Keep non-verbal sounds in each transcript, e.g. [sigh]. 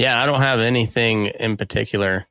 Yeah, I don't have anything in particular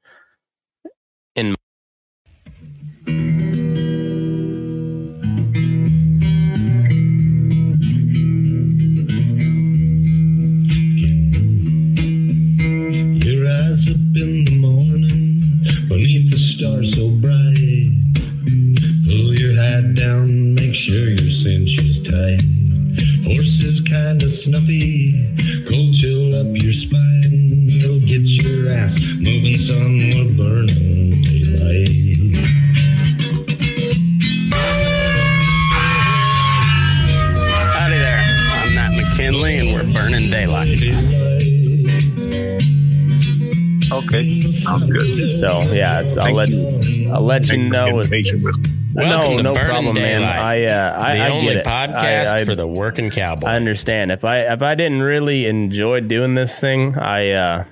So I'll let you. I'll let you know. for If, being patient with. Welcome no, no Burning problem, man. I uh, I, the I only get it. podcast I, I, for the working cowboy. I understand. If I if I didn't really enjoy doing this thing, I uh,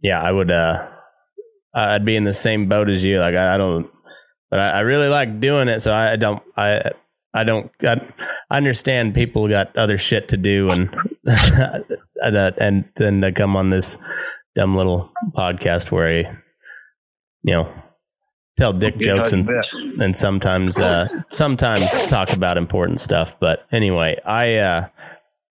yeah, I would uh, I'd be in the same boat as you. Like I, I don't, but I, I really like doing it. So I, I don't I. I don't. I, I understand people got other shit to do, and [laughs] that, and then to come on this dumb little podcast where I, you know, tell dick Yeah, jokes and and sometimes uh sometimes talk about important stuff. But anyway i uh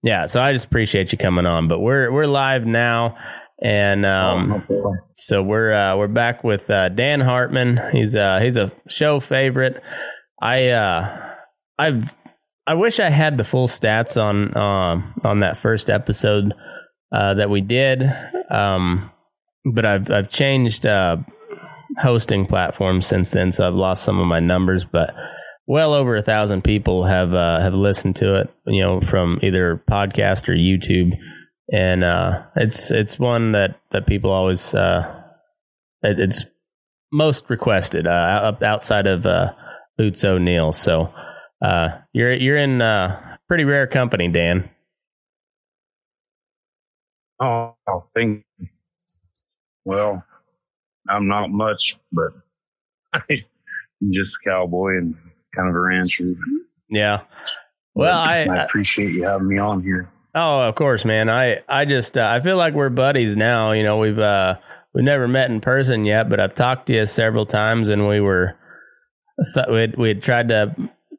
yeah so i just appreciate you coming on but we're we're live now. And um so we're uh we're back with uh dan hartman. He's uh he's a show favorite. I uh i've i wish i had the full stats on um on that first episode uh that we did. Um but i've i've changed uh hosting platforms since then, so I've lost some of my numbers, but well over a thousand people have uh, have listened to it, you know, from either podcast or YouTube, and uh, it's it's one that that people always uh, it, it's most requested uh, outside of uh, Boots O'Neill. So uh, you're you're in pretty rare company, Dan. Oh, thank you. Well, I'm not much, but [laughs] I'm just a cowboy and kind of a rancher. Yeah. Well, I, I appreciate you having me on here. Oh, of course, man. I I just uh, I feel like we're buddies now. You know, we've uh we've never met in person yet, but I've talked to you several times, and we were we'd we had tried to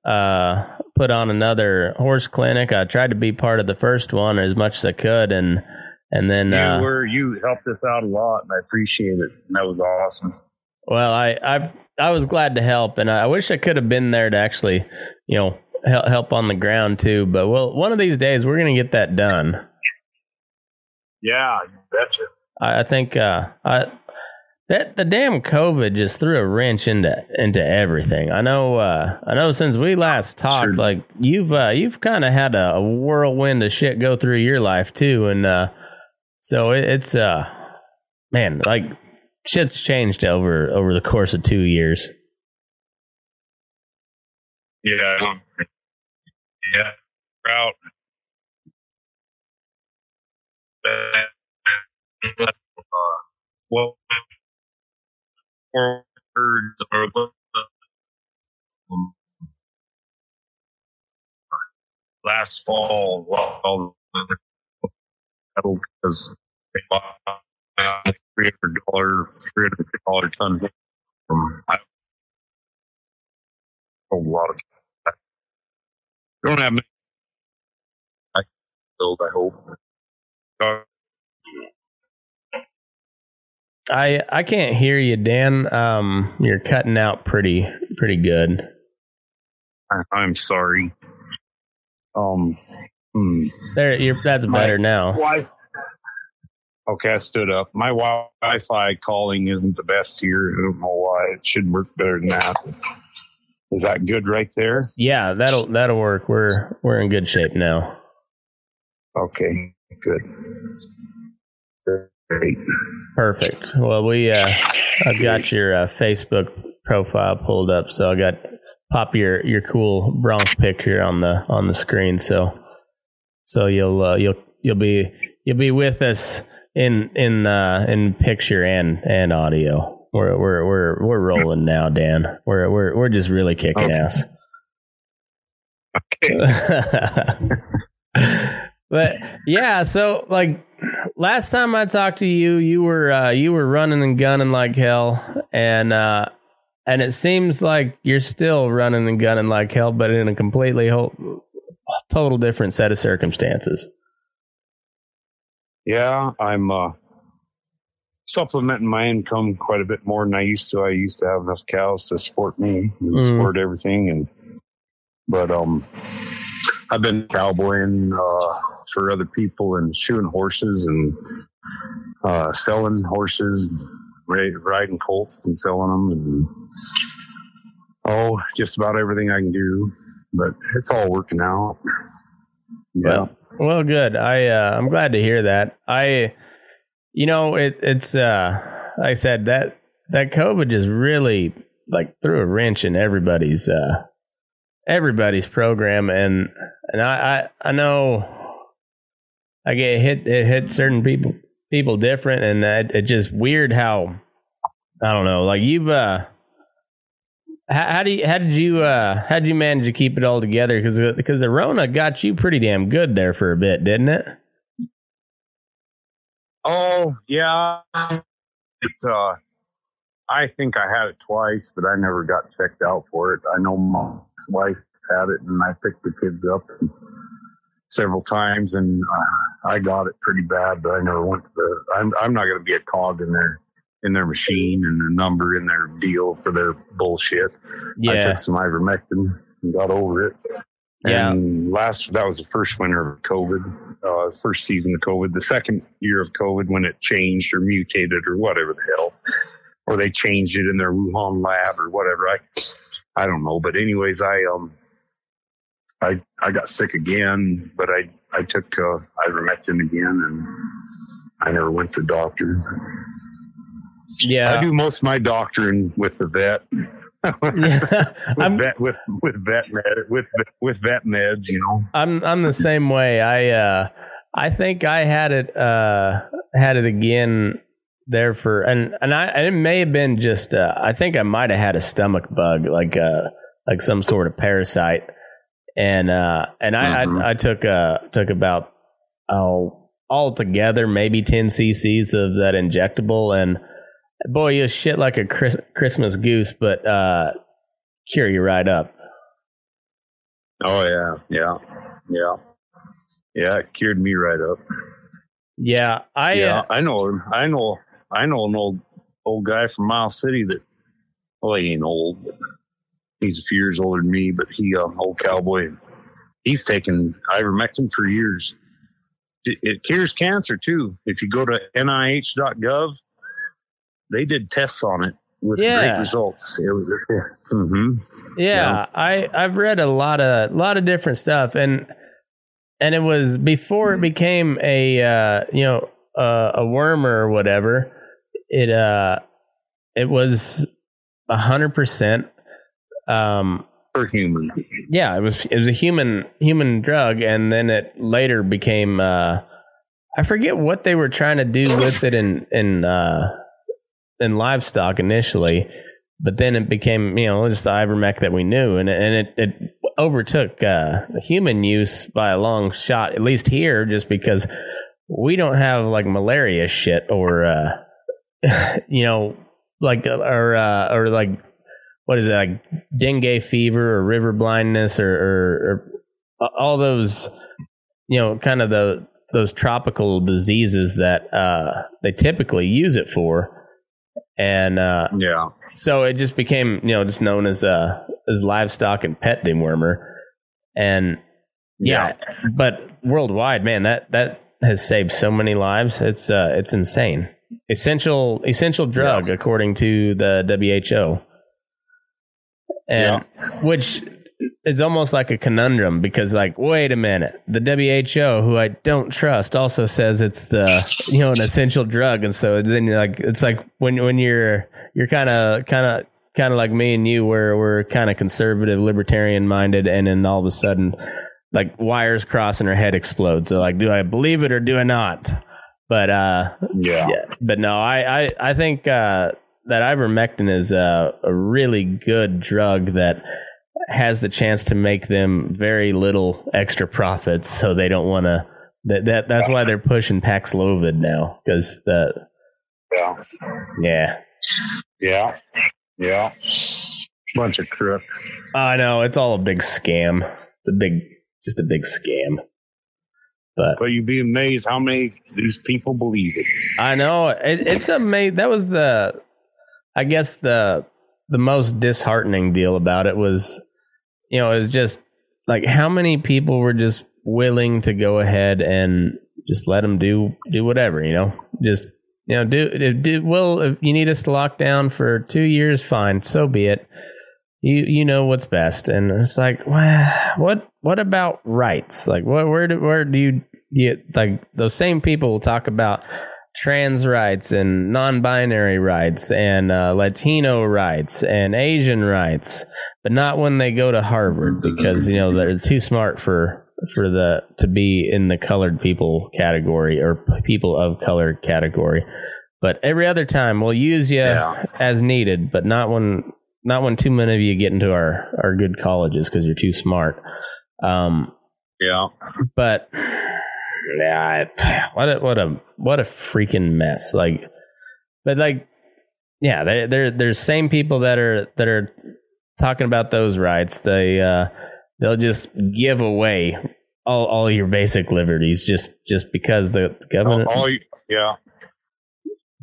uh put on another horse clinic. I tried to be part of the first one as much as I could, and and then you uh, were you helped us out a lot, and I appreciate it. And that was awesome. well, I I I was glad to help, and I wish I could have been there to actually, you know, help help on the ground too. But well, one of these days we're gonna get that done. Yeah, you betcha. I, I think uh, I, that the damn COVID just threw a wrench into into everything. I know. Uh, I know. Since we last talked, Sure. like you've uh, you've kind of had a, a whirlwind of shit go through your life too, and uh, so it, it's uh, man, like shit's changed over over the course of two years. Yeah, yeah, last fall, well, because they bought a three hundred dollar, three hundred dollar ton from I a lot of don't have many I build, I hope. Uh, I I can't hear you, Dan. Um, you're cutting out pretty pretty good. I, I'm sorry. Um, hmm. There, you're that's My better now. Wi- Okay, I stood up. My Wi- Wi-Fi calling isn't the best here. I don't know why. It should work better than that. Is that good right there? Yeah, that'll that'll work. We're we're in good shape now. Okay, good. Great. Perfect. Well, we uh, I've got your uh, Facebook profile pulled up, so I got pop your your cool Bronx picture on the on the screen. So so you'll uh, you'll you'll be you'll be with us in in uh, in picture and and audio. We're we're we're we're rolling now, Dan. We're we're we're just really kicking Okay. ass. Okay. [laughs] but yeah, so like last time I talked to you, you were uh, you were running and gunning like hell, and uh, and it seems like you're still running and gunning like hell, but in a completely whole, total different set of circumstances. Yeah, I'm uh, supplementing my income quite a bit more than I used to. I used to have enough cows to support me and Mhm. support everything, and but um, I've been cowboying uh, for other people and shooting horses and uh, selling horses, ri- riding colts and selling them, and oh, just about everything I can do. But it's all working out. Yeah. Well, well, good. I uh, I'm glad to hear that. I, you know, it it's uh, like I said that that COVID just really like threw a wrench in everybody's uh everybody's program, and and I I, I know I get hit it hit certain people people different, and that it's just weird how I don't know. Like you've uh. How, how do you, how did you uh how did you manage to keep it all together? Because because the Rona got you pretty damn good there for a bit, didn't it? Oh yeah, it, uh, I think I had it twice, but I never got checked out for it. I know my wife had it, and I picked the kids up several times, and uh, I got it pretty bad. But I never went to the. I'm I'm not going to be a cog in their in their machine and a number in their deal for their bullshit. Yeah. I took some ivermectin and got over it. Yeah. And last that was the first winter of COVID, uh, first season of COVID. The second year of COVID when it changed or mutated or whatever the hell, or they changed it in their Wuhan lab or whatever. I I don't know, but anyways, I um I I got sick again, but I I took uh, ivermectin again, and I never went to the doctor. Yeah. I do most of my doctoring with the vet. Yeah. [laughs] with vet with with vet med with with vet meds, you know. I'm I'm the same way. I uh I think I had it uh had it again there for and and I and it may have been just uh I think I might have had a stomach bug like uh like some sort of parasite and uh and I Mhm. I, I took uh took about oh altogether maybe 10 cc's of that injectable and boy you shit like a Chris, Christmas goose but uh cure you right up Oh yeah, yeah, yeah, yeah. It cured me right up. yeah I yeah, uh, I know. I know. I know an old old guy from Miles City that. Well, he ain't old. But he's a few years older than me, but he uh, old cowboy. He's taken ivermectin for years. It, it cures cancer too. If you go to nih.gov, they did tests on it with Yeah. great results. It was, hmm Yeah, I I've read a lot of lot of different stuff, and and it was before it became a uh, you know uh, a worm or whatever. It uh it was a hundred percent. Um, For human. yeah, it was it was a human human drug, and then it later became uh, I forget what they were trying to do with it in in uh, in livestock initially, but then it became you know just the ivermectin that we knew, and and it, it overtook uh, human use by a long shot, at least here, just because we don't have like malaria shit or uh, [laughs] you know like or uh, or like what is it like dengue fever or river blindness or, or, or all those you know kind of the those tropical diseases that uh, they typically use it for and uh, Yeah. so it just became you know just known as uh as livestock and pet dewormer. And yeah, but worldwide man that that has saved so many lives. It's uh it's insane. Essential essential drug according to the WHO and which is almost like a conundrum because like wait a minute. The WHO who I don't trust also says it's the you know an essential drug. And so then you're like it's like when when you're you're kind of kind of kind of like me and you where we're kind of conservative libertarian minded and then all of a sudden like wires cross and her head explodes. So like do I believe it or do I not? But uh Yeah. yeah, but no, I I, I think uh, that ivermectin is a, a really good drug that has the chance to make them very little extra profits, so they don't want to That that that's why they're pushing Paxlovid now because the Yeah. yeah. Yeah. Yeah. Bunch of crooks. I know it's all a big scam. It's a big, just a big scam. But But you'd be amazed how many these people believe it. I know it, it's amazing. That was the, I guess the the most disheartening deal about it was, you know, was just like how many people were just willing to go ahead and just let them do do whatever, you know, just you know do do well. If you need us to lock down for two years, fine, so be it. You you know what's best, and it's like, well, what what about rights? Like, what where do where do you get like those same people will talk about trans rights and non-binary rights and uh, Latino rights and Asian rights, but not when they go to Harvard because you know they're too smart for for the to be in the colored people category or people of color category. But every other time we'll use you Yeah. as needed, but not when not when too many of you get into our our good colleges because you're too smart. Um, Yeah. but yeah, [sighs] what a what a what a freaking mess. Like, but like, yeah, they they're there's same people that are that are talking about those rights. They uh, they'll just give away all all your basic liberties just just because the government All, all yeah.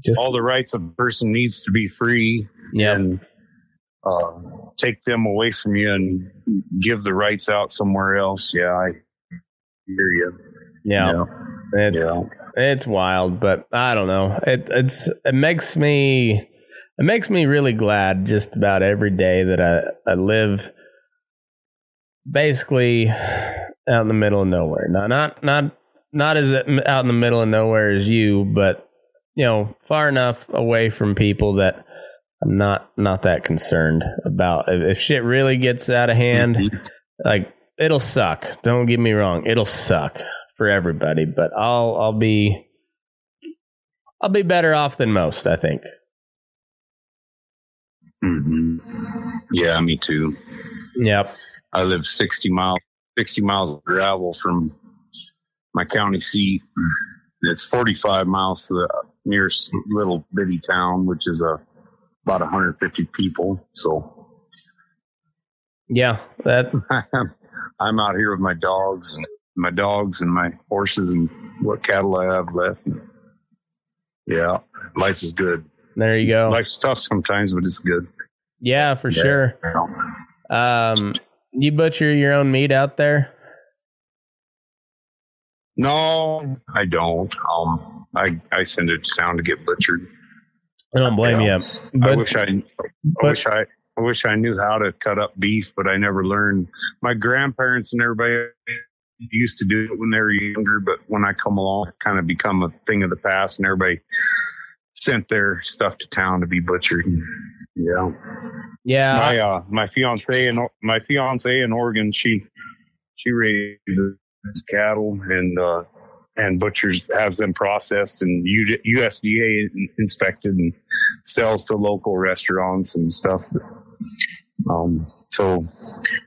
just All the rights a person needs to be free yeah and uh, take them away from you and give the rights out somewhere else. Yeah, I hear you. Yeah. It's it's wild, but I don't know. It it's it makes me it makes me really glad just about every day that I I live basically out in the middle of nowhere. Not not not not as out in the middle of nowhere as you, but you know, far enough away from people that I'm not not that concerned about. If, if shit really gets out of hand, mm-hmm. like it'll suck. Don't get me wrong, it'll suck for everybody, but I'll I'll be I'll be better off than most, I think. hmm Yeah, me too. Yep. I live 60 miles, 60 miles of gravel from my county seat. It's 45 miles to the nearest little bitty town, which is uh, about 150 people. So Yeah, that [laughs] I'm out here with my dogs and my dogs and my horses and what cattle I have left. Yeah, life is good. there you go. Life's tough sometimes, but it's good. Yeah, for sure. Um you butcher your own meat out there? No, I don't. Um, I I send it down to get butchered. I don't blame Yeah. you. I wish I, I but- wish I, I wish I knew how to cut up beef, but I never learned. My grandparents and everybody used to do it when they were younger, but when I come along, it kind of become a thing of the past, and everybody sent their stuff to town to be butchered. Yeah, yeah, my uh, my fiance and my fiance in Oregon, she she raises cattle and uh, and butchers has them processed and USDA inspected and sells to local restaurants and stuff. Um, so,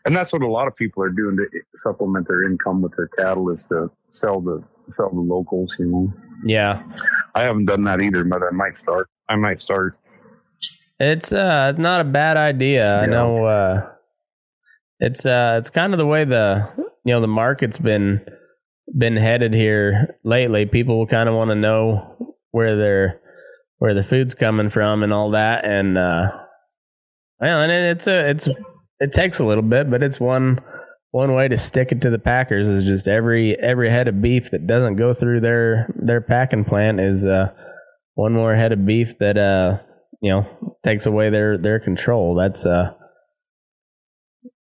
and that's what a lot of people are doing to supplement their income with their cattle is to sell the sell the locals. You know, yeah. I haven't done that either, but I might start. I might start. It's uh it's not a bad idea. I know uh it's uh it's kind of the way the you know the market's been been headed here lately. People kind of want to know where their where the food's coming from and all that and uh well and it's a it's it takes a little bit, but it's one one way to stick it to the Packers is just every every head of beef that doesn't go through their their packing plant is uh one more head of beef that uh you know takes away their their control. That's uh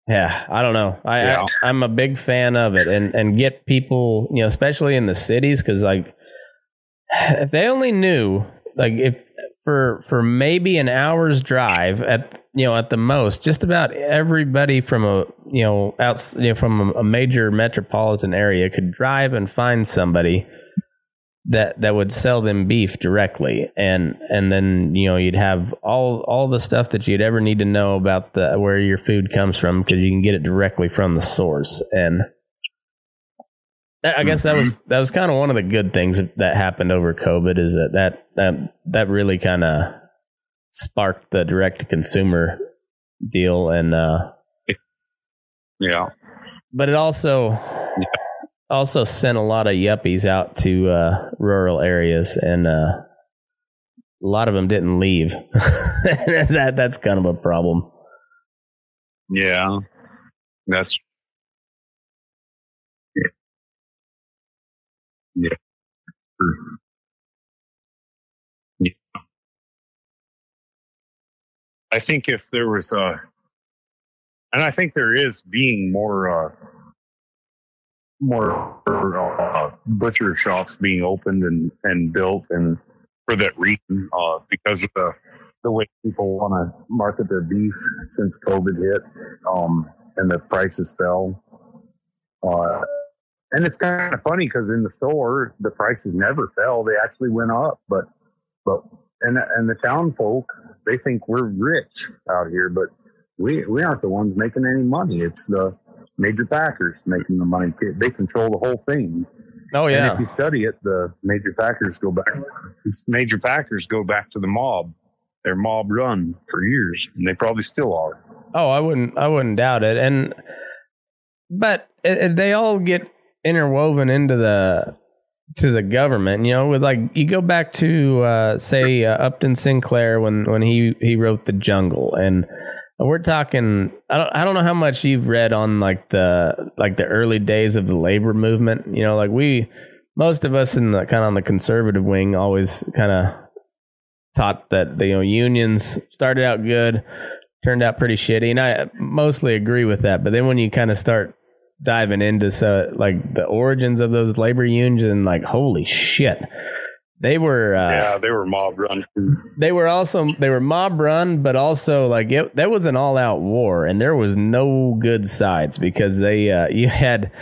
yeah, I don't know. I, Yeah. I I'm a big fan of it and and get people, you know, especially in the cities cuz like [sighs] if they only knew like if for for maybe an hour's drive at you know at the most just about everybody from a you know out you know, from a, major metropolitan area could drive and find somebody that that would sell them beef directly. And and then you know you'd have all all the stuff that you'd ever need to know about the where your food comes from because you can get it directly from the source. And I guess that was mm-hmm. that was kind of one of the good things that happened over COVID is that that that that really kind of sparked the direct to consumer deal and uh Yeah. but it also also sent a lot of yuppies out to uh rural areas and uh a lot of them didn't leave [laughs] that that's kind of a problem Yeah. That's yeah. Yeah. Yeah. I think if there was a, and I think there is being more, uh, more uh, butcher shops being opened and, and built and for that reason, uh, because of the, the way people want to market their beef since COVID hit, um, and the prices fell. Uh, and it's kind of funny because in the store the prices never fell; they actually went up. But but and and the town folk they think we're rich out here, but we we aren't the ones making any money. It's the major packers making the money. They control the whole thing. oh And yeah if you study it, the major packers go back. Major packers go back to the mob. They're mob run for years, and they probably still are. Oh, I wouldn't. I wouldn't doubt it. And but it, it- they all get interwoven into the to the government. You know, with like you go back to uh, say uh, Upton Sinclair when when he he wrote The Jungle, and we're talking. I don't I don't know how much you've read on like the like the early days of the labor movement. You know, like we most of us in the kind of on the conservative wing always kind of taught that the you know unions started out good turned out pretty shitty and i mostly agree with that but then when you kind of start diving into so like the origins of those labor unions and like holy shit they were uh, yeah, they were mob run. they were also they were mob run but also like it that was an all out war and there was no good sides because they uh [laughs] you had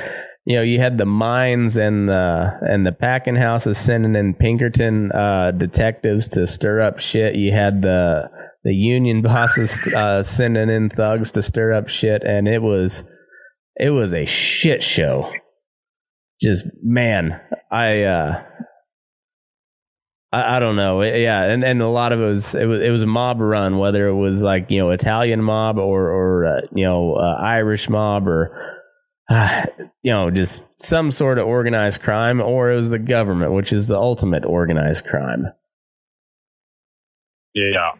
you know you had the mines and the and the packing houses sending in pinkerton uh detectives to stir up shit you had the the union [laughs] bosses uh sending in thugs to stir up shit and it was it was a shit show just man i uh I, I don't know. It- yeah, and, and a lot of it was it was it was a mob run, whether it was like you know Italian mob or or uh, you know uh, Irish mob or uh, you know just some sort of organized crime, or it was the government, which is the ultimate organized crime. Yeah,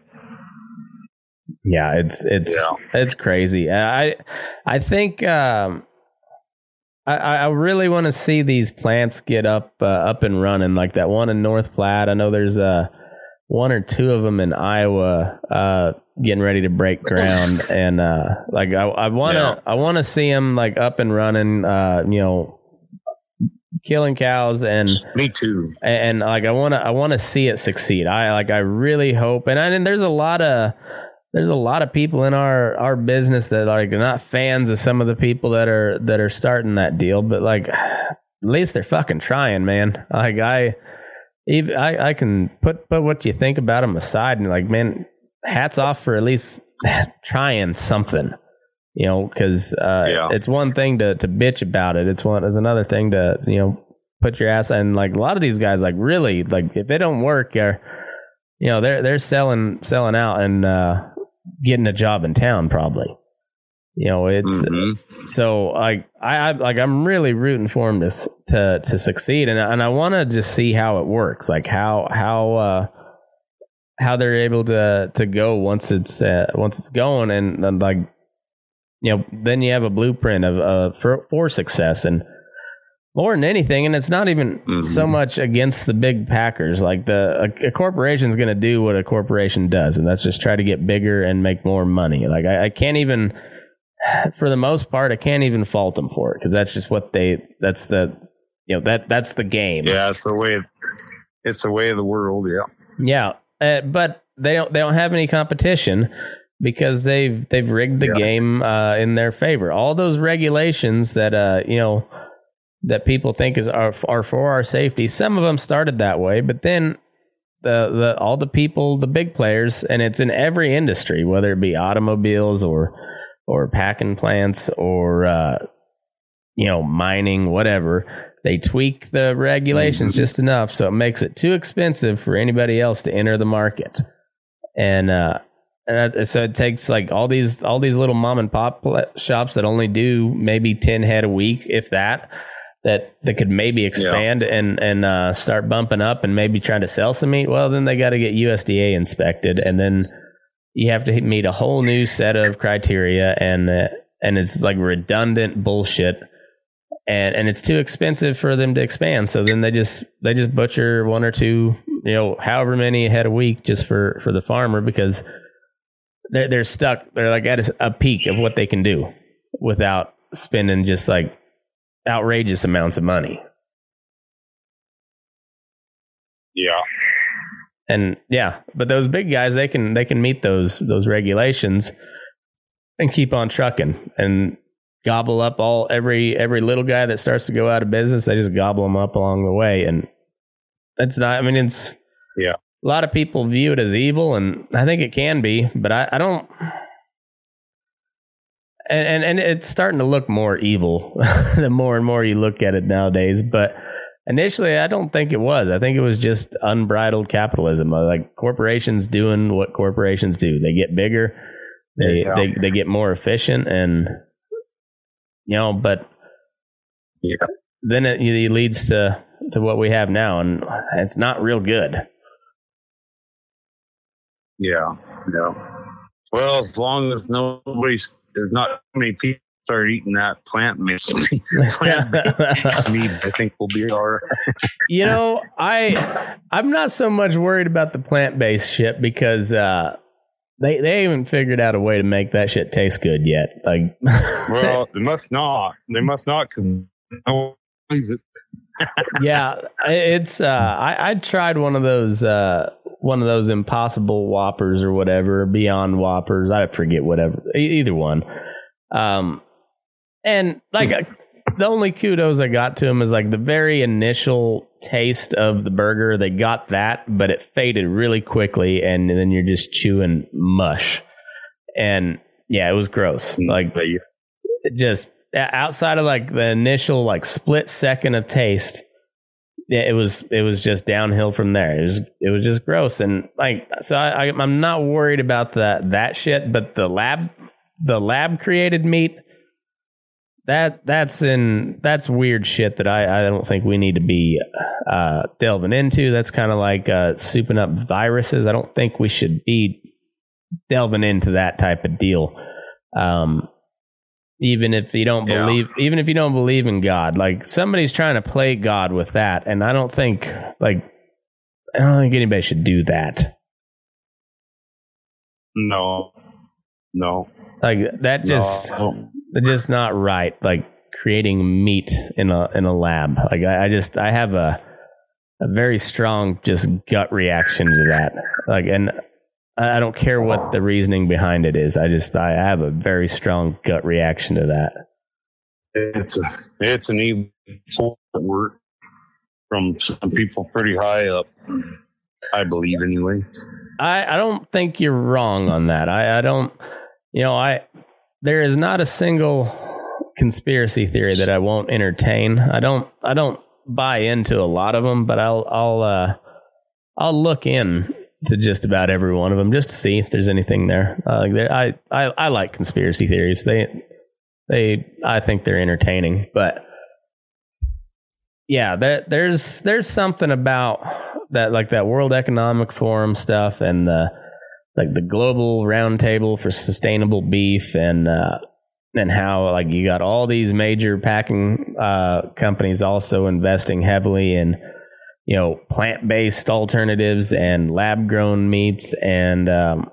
Yeah, it's it's it's crazy. I I think um, I I really want to see these plants get up uh, up and running, like that one in North Platte. I know there's uh, one or two of them in Iowa uh, getting ready to break ground, [laughs] and uh, like I I want to I want to see them like up and running. Uh, you know, killing cows and me too. and, and like I want to I want to see it succeed. I like I really hope and I and there's a lot of there's a lot of people in our our business that like are not fans of some of the people that are that are starting that deal, but like at least they're fucking trying, man. Like I even I I can put put what you think about them aside and like man, hats off for at least [laughs] trying something. You know, because uh, Yeah. it's one thing to, to bitch about it. It's one. It's another thing to you know put your ass and like a lot of these guys like really like if they don't work are you know they're they're selling selling out and uh getting a job in town probably you know it's Mhm. so like I, I like I'm really rooting for him to to to succeed and and I want to just see how it works like how how uh how they're able to to go once it's uh, once it's going and, and like you know then you have a blueprint of uh for for success and more than anything and it's not even Mhm. so much against the big packers like the a, a corporation's going to do what a corporation does and that's just try to get bigger and make more money like I, I can't even [sighs] for the most part i can't even fault them for it because that's just what they that's the you know that that's the game Yeah, it's the way. It's the way of the world. Yeah. yeah, uh, but they don't they don't have any competition because they've they've rigged the Yeah. game uh, in their favor. All those regulations that uh you know that people think is are, are for our safety. Some of them started that way, but then the the all the people, the big players, and it's in every industry, whether it be automobiles or or packing plants or uh, you know mining, whatever. they tweak the regulations just enough so it makes it too expensive for anybody else to enter the market. And uh, and so it takes like all these all these little mom and pop shops that only do maybe 10 head a week if that that that could maybe expand yeah. and and uh, start bumping up and maybe trying to sell some meat well then they got to get USDA inspected and then you have to meet a whole new set of criteria and uh, and it's like redundant bullshit and and it's too expensive for them to expand so then they just they just butcher one or two you know however many head a week just for for the farmer because they're, they're stuck. They're like at a, a peak of what they can do without spending just like outrageous amounts of money. Yeah. And yeah, but those big guys they can they can meet those those regulations and keep on trucking and gobble up all every every little guy that starts to go out of business. They just gobble them up along the way, and it's not. I mean, it's yeah a lot of people view it as evil, and I think it can be, but I, I don't. And, and, and it's starting to look more evil [laughs] the more and more you look at it nowadays. But initially, I don't think it was. I think it was just unbridled capitalism. Uh, like corporations doing what corporations do. They get bigger, they yeah. they they get more efficient, and you know. But yeah. then it, it leads to to what we have now, and it's not real good. Yeah, yeah. Well, as long as nobody, there's not many people start eating that plant based [laughs] plant meat, I think we'll be right. you know, I I'm not so much worried about the plant based shit because uh, they they haven't figured out a way to make that shit taste good yet. Like, [laughs] well, they must not. They must not because. Yeah, it's. Uh, I I tried one of those. Uh, one of those impossible whoppers or whatever, beyond whoppers. I forget whatever, either one. Um, and like hmm. the only kudos I got to him is like the very initial taste of the burger. They got that, but it faded really quickly, and then you're just chewing mush. And yeah, it was gross. Hmm. Like just outside of like the initial like split second of taste it was it was just downhill from there. It was it was just gross and like so I, I am not worried about that that shit, but the lab the lab created meat that that's in that's weird shit that I I don't think we need to be uh, delving into. That's kind of like uh, souping up viruses. I don't think we should be delving into that type of deal. Um, even if you don't yeah. believe even if you don't believe in god like somebody's trying to play god with that and i don't think like i don't think anybody should do that. No. No. Like that just no. just not right like creating meat in a in a lab. Like i, I just i have a a very strong just gut reaction to that. Like and I don't care what the reasoning behind it is. I just I have a very strong gut reaction to that. It's a it's an evil word from some people pretty high up. I believe anyway. I I don't think you're wrong on that. I I don't. You know I there is not a single conspiracy theory that I won't entertain. I don't I don't buy into a lot of them, but I'll I'll uh I'll look in to just about every one of them just to see if there's anything there. Uh, I, I I like conspiracy theories. They they I think they're entertaining, but yeah, that there's there's something about that like that World Economic Forum stuff and the like the global roundtable for sustainable beef and uh, and how like you got all these major packing uh, companies also investing heavily in you know, plant based alternatives and lab grown meats and um,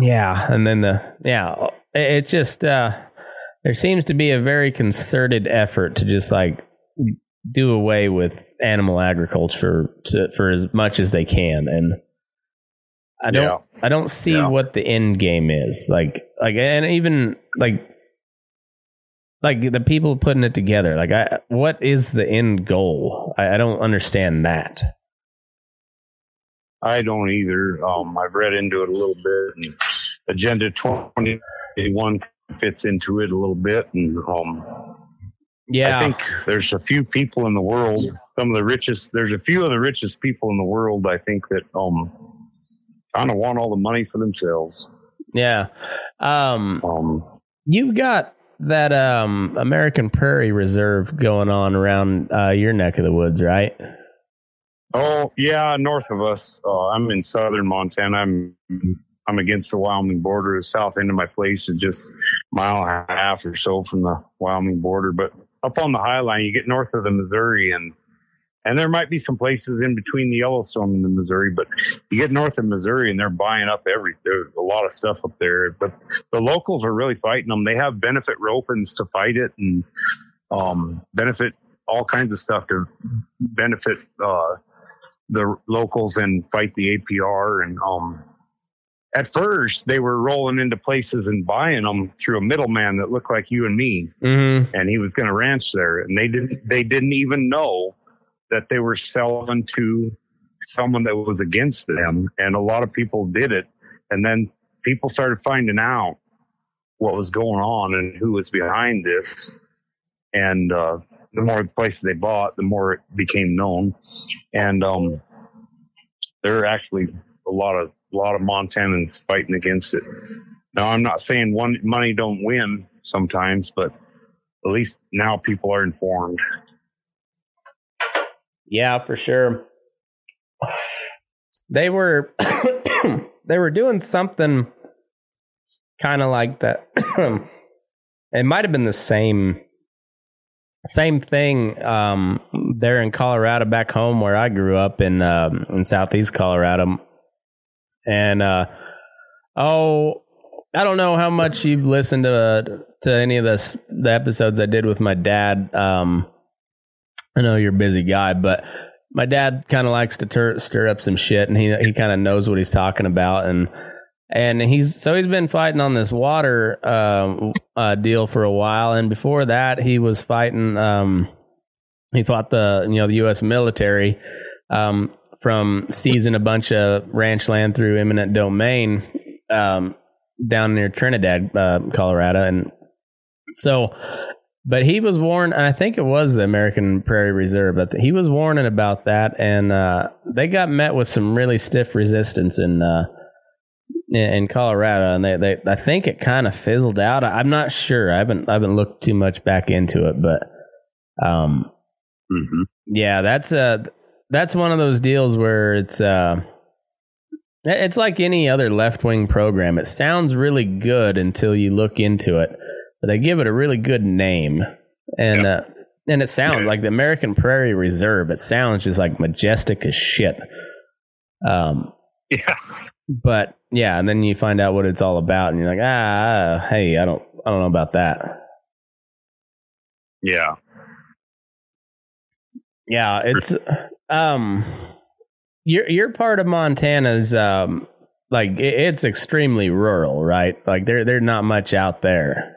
yeah, and then the yeah, it, just uh, there seems to be a very concerted effort to just like do away with animal agriculture to, for as much as they can and I don't yeah. I don't see yeah. what the end game is like like and even like like the people putting it together like i what is the end goal i, I don't understand that i don't either um i've read into it a little bit and agenda 21 fits into it a little bit and um Yeah. I think there's a few people in the world, some of the richest. There's a few of the richest people in the world. I think that um kind of want all the money for themselves. yeah. Um, Um, you've got that um American Prairie Reserve going on around uh, your neck of the woods, right? oh yeah, north of us. Uh, I'm in southern Montana. I'm I'm against the Wyoming border. The south end of my place is just mile and a half or so from the Wyoming border. But up on the Hi-Line, you get north of the Missouri, and and there might be some places in between the Yellowstone and the Missouri. But you get north of Missouri, and they're buying up every. There's a lot of stuff up there. But the locals are really fighting them. They have benefit ropings to fight it, and um, benefit all kinds of stuff to benefit uh, the locals and fight the APR and um at first they were rolling into places and buying them through a middleman that looked like you and me Mm-hmm. and he was going to ranch there and they didn't they didn't even know that they were selling to someone that was against them and a lot of people did it. And then people started finding out what was going on and who was behind this. And uh, the more places they bought the more it became known. And um, there are actually a lot of a lot of montanans fighting against it. Now i'm not saying one money don't win sometimes but at least now people are informed. Yeah, for sure. [sighs] They were [coughs] they were doing something kind of like that. [coughs] it might have been the same same thing um, there in Colorado, back home where I grew up in um, in southeast Colorado, and uh, oh, I don't know how much you've listened to uh, to any of this the episodes I did with my dad. Um, I know you're a busy guy, but my dad kind of likes to tur- stir up some shit, and he he kind of knows what he's talking about, and and he's so he's been fighting on this water um, uh, deal for a while, and before that he was fighting. Um, he fought the you know the U.S. military um, from seizing a bunch of ranch land through eminent domain um, down near Trinidad, uh, Colorado, and so. But he was warned, and I think it was the American Prairie Reserve. But he was warning about that, and uh, they got met with some really stiff resistance in uh, in, Colorado, and they, they I think it kind of fizzled out. I, I'm not sure. I haven't I haven't looked too much back into it, but um, Mm-hmm. yeah, that's uh that's one of those deals where it's uh it's like any other left wing program. It sounds really good until you look into it, they give it a really good name, and uh, and it sounds Yeah. like the American Prairie Reserve. It sounds just like majestic as shit. Um, [laughs] Yeah. but yeah, and then you find out what it's all about, and you're like, ah, ah, hey, I don't, I don't know about that. Yeah. Yeah, it's um your your part of Montana's um like it, it's extremely rural, right? Like there there's not much out there.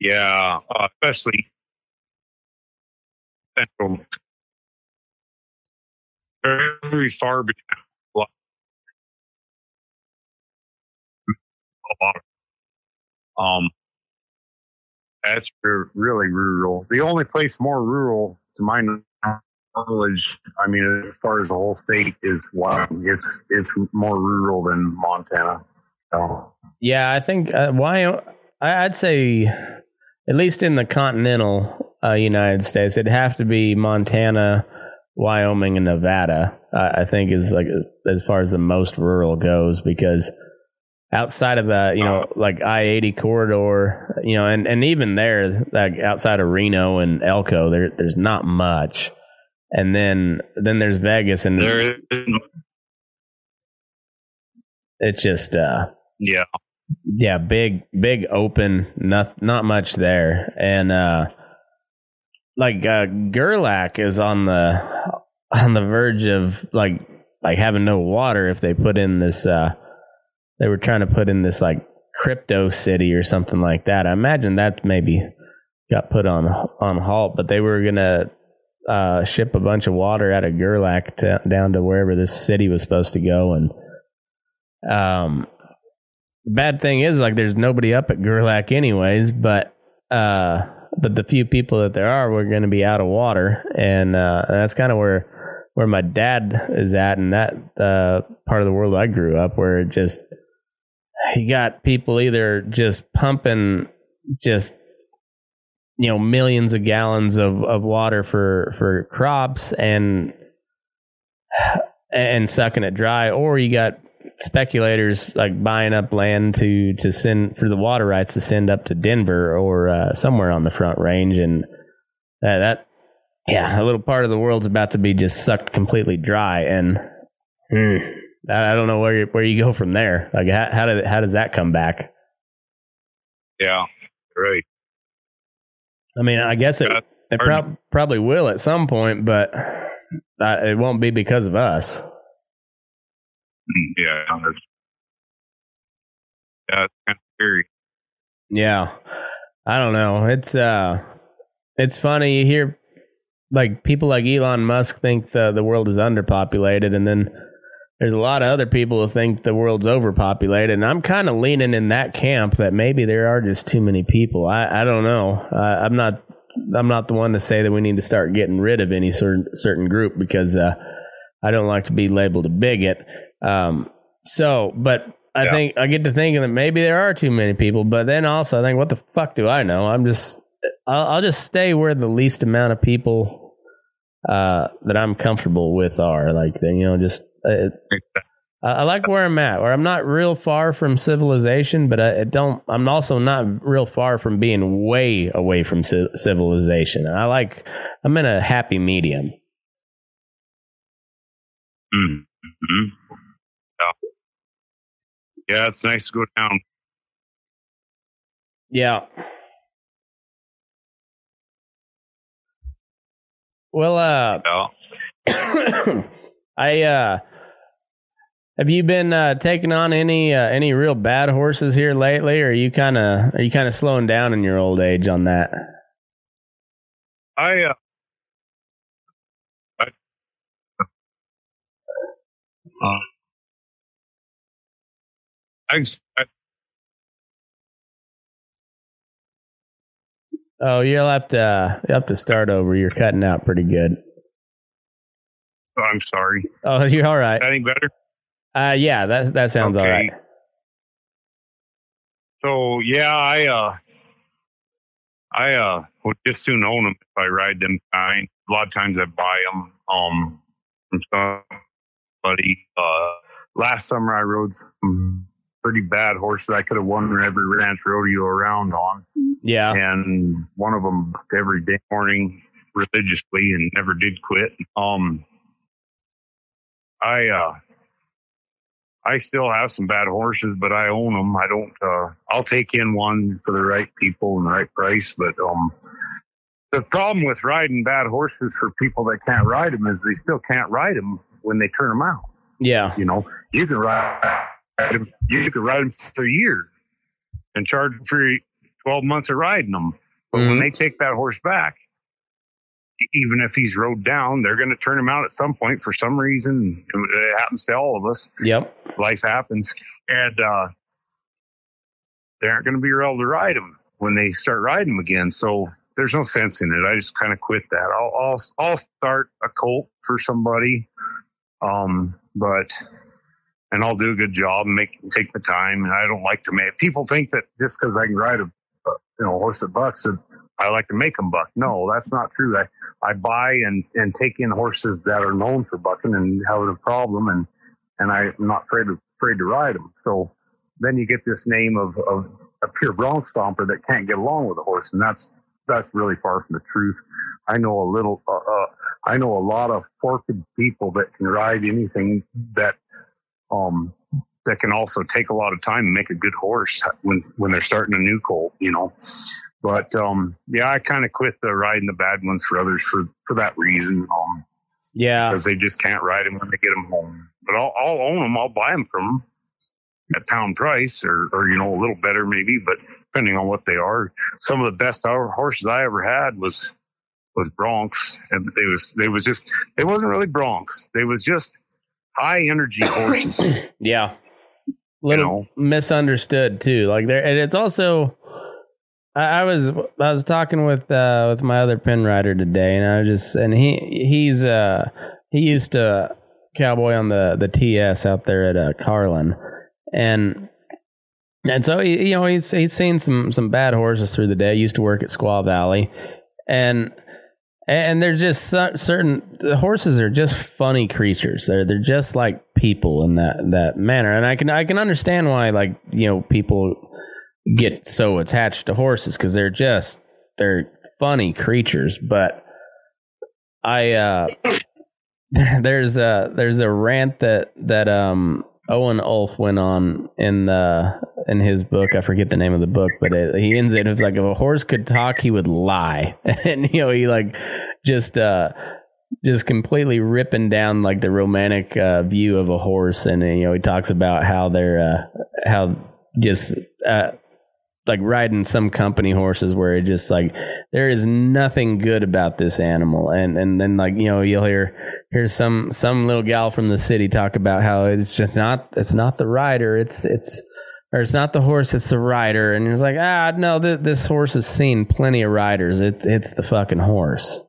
Yeah. Uh, especially central. Very far between. A lot um, that's re- really rural. The only place more rural, to my knowledge, I mean, as far as the whole state, is Wyoming. It's it's more rural than Montana. So, Yeah, I think uh, why I'd say at least in the continental uh, United States, it'd have to be Montana, Wyoming, and Nevada. Uh, I think is like as far as the most rural goes because outside of the you know like I eighty corridor, you know, and and even there, like outside of Reno and Elko, there there's not much. And then then there's Vegas, and there is, it's just uh yeah. Yeah, big, big open, not not much there, and uh, like uh, Gerlach is on the on the verge of like like having no water if they put in this. Uh, they were trying to put in this like crypto city or something like that. I imagine that maybe got put on on halt, but they were gonna uh, ship a bunch of water out of Gerlach to, down to wherever this city was supposed to go, and um, bad thing is like there's nobody up at Gerlach anyways, but uh, but the few people that there are, we're going to be out of water, and uh, that's kind of where where my dad is at, and that uh, part of the world I grew up, where it just you got people either just pumping just you know millions of gallons of, of water for for crops and and sucking it dry, or you got speculators like buying up land to to send for the water rights to send up to Denver or uh, somewhere on the Front Range, and that, that yeah, a little part of the world's about to be just sucked completely dry, and mm, I, I don't know where you, where you go from there. Like how how, did, how does that come back? Yeah, right. I mean, I guess it it prob- probably will at some point, but uh, it won't be because of us. Mm, Yeah, that's yeah, it's kind of scary. Yeah. I don't know. It's uh it's funny you hear like people like Elon Musk think the the world is underpopulated and then there's a lot of other people who think the world's overpopulated and I'm kind of leaning in that camp that maybe there are just too many people. I I don't know. I'm not I'm not the one to say that we need to start getting rid of any certain certain group because uh I don't like to be labeled a bigot. Um so, but I Yeah. think I get to thinking that maybe there are too many people, but then also I think, what the fuck do I know? I'm just, I'll, I'll just stay where the least amount of people uh, that I'm comfortable with are. Like, you know, just uh, I, like where I'm at, where I'm not real far from civilization, but I, I don't. I'm also not real far from being way away from ci- civilization. I like. I'm in a happy medium. Mm-hmm. Yeah. it's nice to go down. Yeah. Well, uh, Yeah. [coughs] I uh have you been uh taking on any uh, any real bad horses here lately or are you kind of are you kind of slowing down in your old age on that? I uh, I, uh, I Oh, you'll have to you'll have to start over. You're cutting out pretty good. I'm sorry. Oh, [laughs] you're all right. Any better? Uh yeah, that that sounds all Okay. right. So yeah, I uh, I uh would just soon own them if I ride them fine. A lot of times I buy them um from somebody. Uh, last summer I rode some pretty bad horses. I could have won every ranch rodeo around on, Yeah. and one of them every day morning religiously and never did quit. Um, I uh. I still have some bad horses, but I own them. I don't. Uh, I'll take in one for the right people and the right price. But um, the problem with riding bad horses for people that can't ride them is they still can't ride them when they turn them out. Yeah. You know, you can ride them. You can ride them for a year and charge them for twelve months of riding them. But when Mhm. they take that horse back, even if he's rode down, they're going to turn him out at some point for some reason. It happens to all of us Yep. life happens, and uh, they aren't going to be able to ride them when they start riding them again. So there's no sense in it. I just kind of quit that. I'll, I'll I'll start a colt for somebody, um, but and I'll do a good job and make take the time. And I don't like to make people think that just because I can ride a a, you know horse that bucks that I like to make them buck. No, that's not true. I I buy and and take in horses that are known for bucking and having a problem and and I'm not afraid to, afraid to ride them. So then you get this name of, of a pure bronc stomper that can't get along with a horse, and that's that's really far from the truth. I know a little, uh, uh, I know a lot of forked people that can ride anything that um that can also take a lot of time and make a good horse when when they're starting a new colt, you know. But um yeah, I kind of quit the riding the bad ones for others for for that reason. Um, Yeah. because they just can't ride them when they get them home. But I'll, I'll own them. I'll buy them from them at pound price, or or you know a little better maybe, but depending on what they are. Some of the best horses I ever had was was broncs, and they was they was just they wasn't really broncs. They was just high energy horses. [coughs] Yeah. Little know. misunderstood too. Like there and it's also I, I was I was talking with uh, with my other pin rider today, and I just and he he's uh he used to cowboy on the the TS out there at uh, Carlin, and and so he, you know he's he's seen some some bad horses through the day. He used to work at Squaw Valley, and and they're just certain the horses are just funny creatures. They're they're just like people in that that manner, and I can I can understand why like you know people get so attached to horses because they're just they're funny creatures. But I uh, [laughs] there's a there's a rant that that um Owen Ulph went on in the in his book. I forget the name of the book, but it, he ends it with like if a horse could talk, he would lie, [laughs] and you know he like just uh just completely ripping down like the romantic uh, view of a horse, and you know he talks about how they're uh, how just uh, like riding some company horses where it just like there is nothing good about this animal and and then like you know you'll hear hear some some little gal from the city talk about how it's just not it's not the rider it's it's or it's not the horse it's the rider. And it's like ah no th- this horse has seen plenty of riders. It's it's the fucking horse.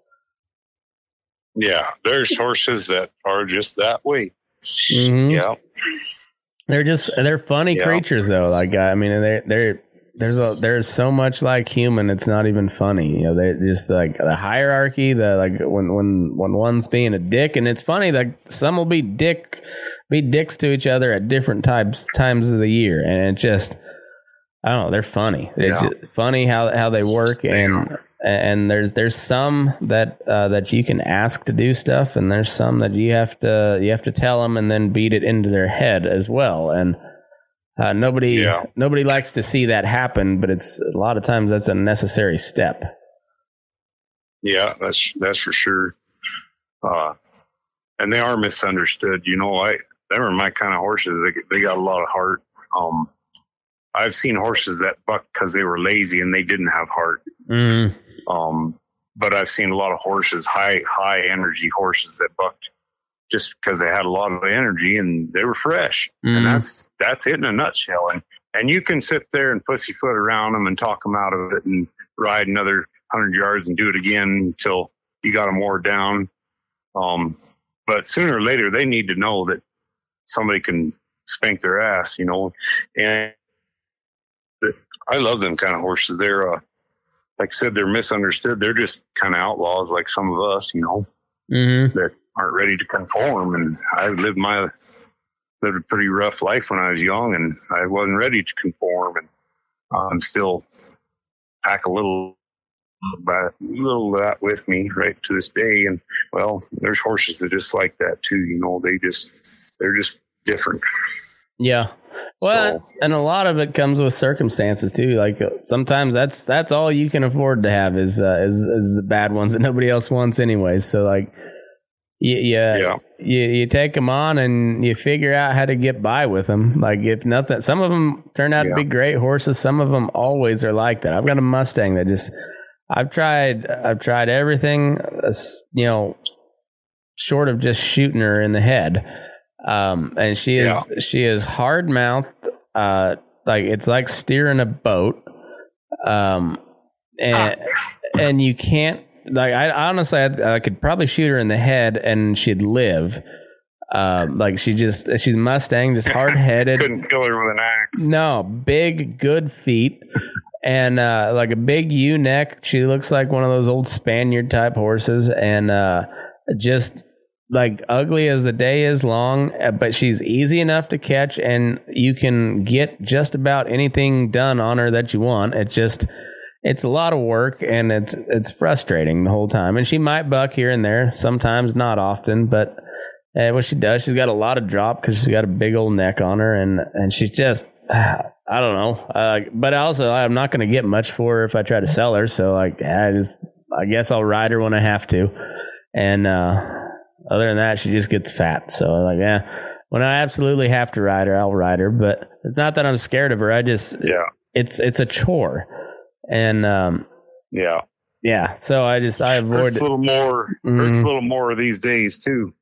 Yeah there's horses that are just that way. Mm-hmm. yeah. They're just they're funny yeah. creatures though. Like i mean they're they're there's a there's so much like human it's not even funny you know they just like the hierarchy the like when when when one's being a dick and it's funny like some will be dick be dicks to each other at different times times of the year and it just i don't know they're funny they're yeah. funny how how they work and and there's there's some that uh, that you can ask to do stuff and there's some that you have to you have to tell them and then beat it into their head as well and uh, nobody yeah. nobody likes to see that happen, but it's a lot of times that's a necessary step. Yeah, that's that's for sure. Uh, and they are misunderstood. You know, I they were my kind of horses. They they got a lot of heart. Um, I've seen horses that bucked because they were lazy and they didn't have heart. Mm. Um, but I've seen a lot of horses, high high energy horses that bucked just because they had a lot of energy and they were fresh. Mm. And that's that's it in a nutshell. And and you can sit there and pussyfoot around them and talk them out of it and ride another hundred yards and do it again until you got them wore down. Um, but sooner or later, they need to know that somebody can spank their ass, you know. And I love them kind of horses. They're, uh, like I said, they're misunderstood. They're just kind of outlaws, like some of us, you know, mm-hmm. that aren't ready to conform. And I lived my lived a pretty rough life when I was young, and I wasn't ready to conform. And I'm still pack a little a little of that with me right to this day. And well, there's horses that just like that too. You know, they just they're just different. Yeah. Well, so, and a lot of it comes with circumstances too. Like uh, sometimes that's that's all you can afford to have is uh, is is the bad ones that nobody else wants anyway. So like you, you, yeah. you, you take them on and you figure out how to get by with them. Like if nothing, some of them turn out yeah. to be great horses. Some of them always are like that. I've got a Mustang that just, I've tried, I've tried everything, you know, short of just shooting her in the head. Um, and she is, yeah. she is hard mouthed. Uh, like it's like steering a boat. Um, and, ah. and you can't like I honestly, I, I, could probably shoot her in the head and she'd live. Uh, like she just she's Mustang, just [laughs] hard headed. Couldn't kill her with an axe. No, big, good feet, and uh, like a big U neck. She looks like one of those old Spaniard type horses, and uh, just like ugly as the day is long. Uh, but she's easy enough to catch, and you can get just about anything done on her that you want. It just it's a lot of work and it's it's frustrating the whole time. And she might buck here and there, sometimes not often, but uh, what she does, she's got a lot of drop because she's got a big old neck on her, and and she's just [sighs] I don't know. Uh, but also, I'm not going to get much for her if I try to sell her. So like, I just I guess I'll ride her when I have to. And uh, other than that, she just gets fat. So like, yeah, when I absolutely have to ride her, I'll ride her. But it's not that I'm scared of her. I just yeah, it's it's a chore and um, yeah, yeah. So I just I avoid hurts a little more. Mm-hmm. Hurts a little more these days too.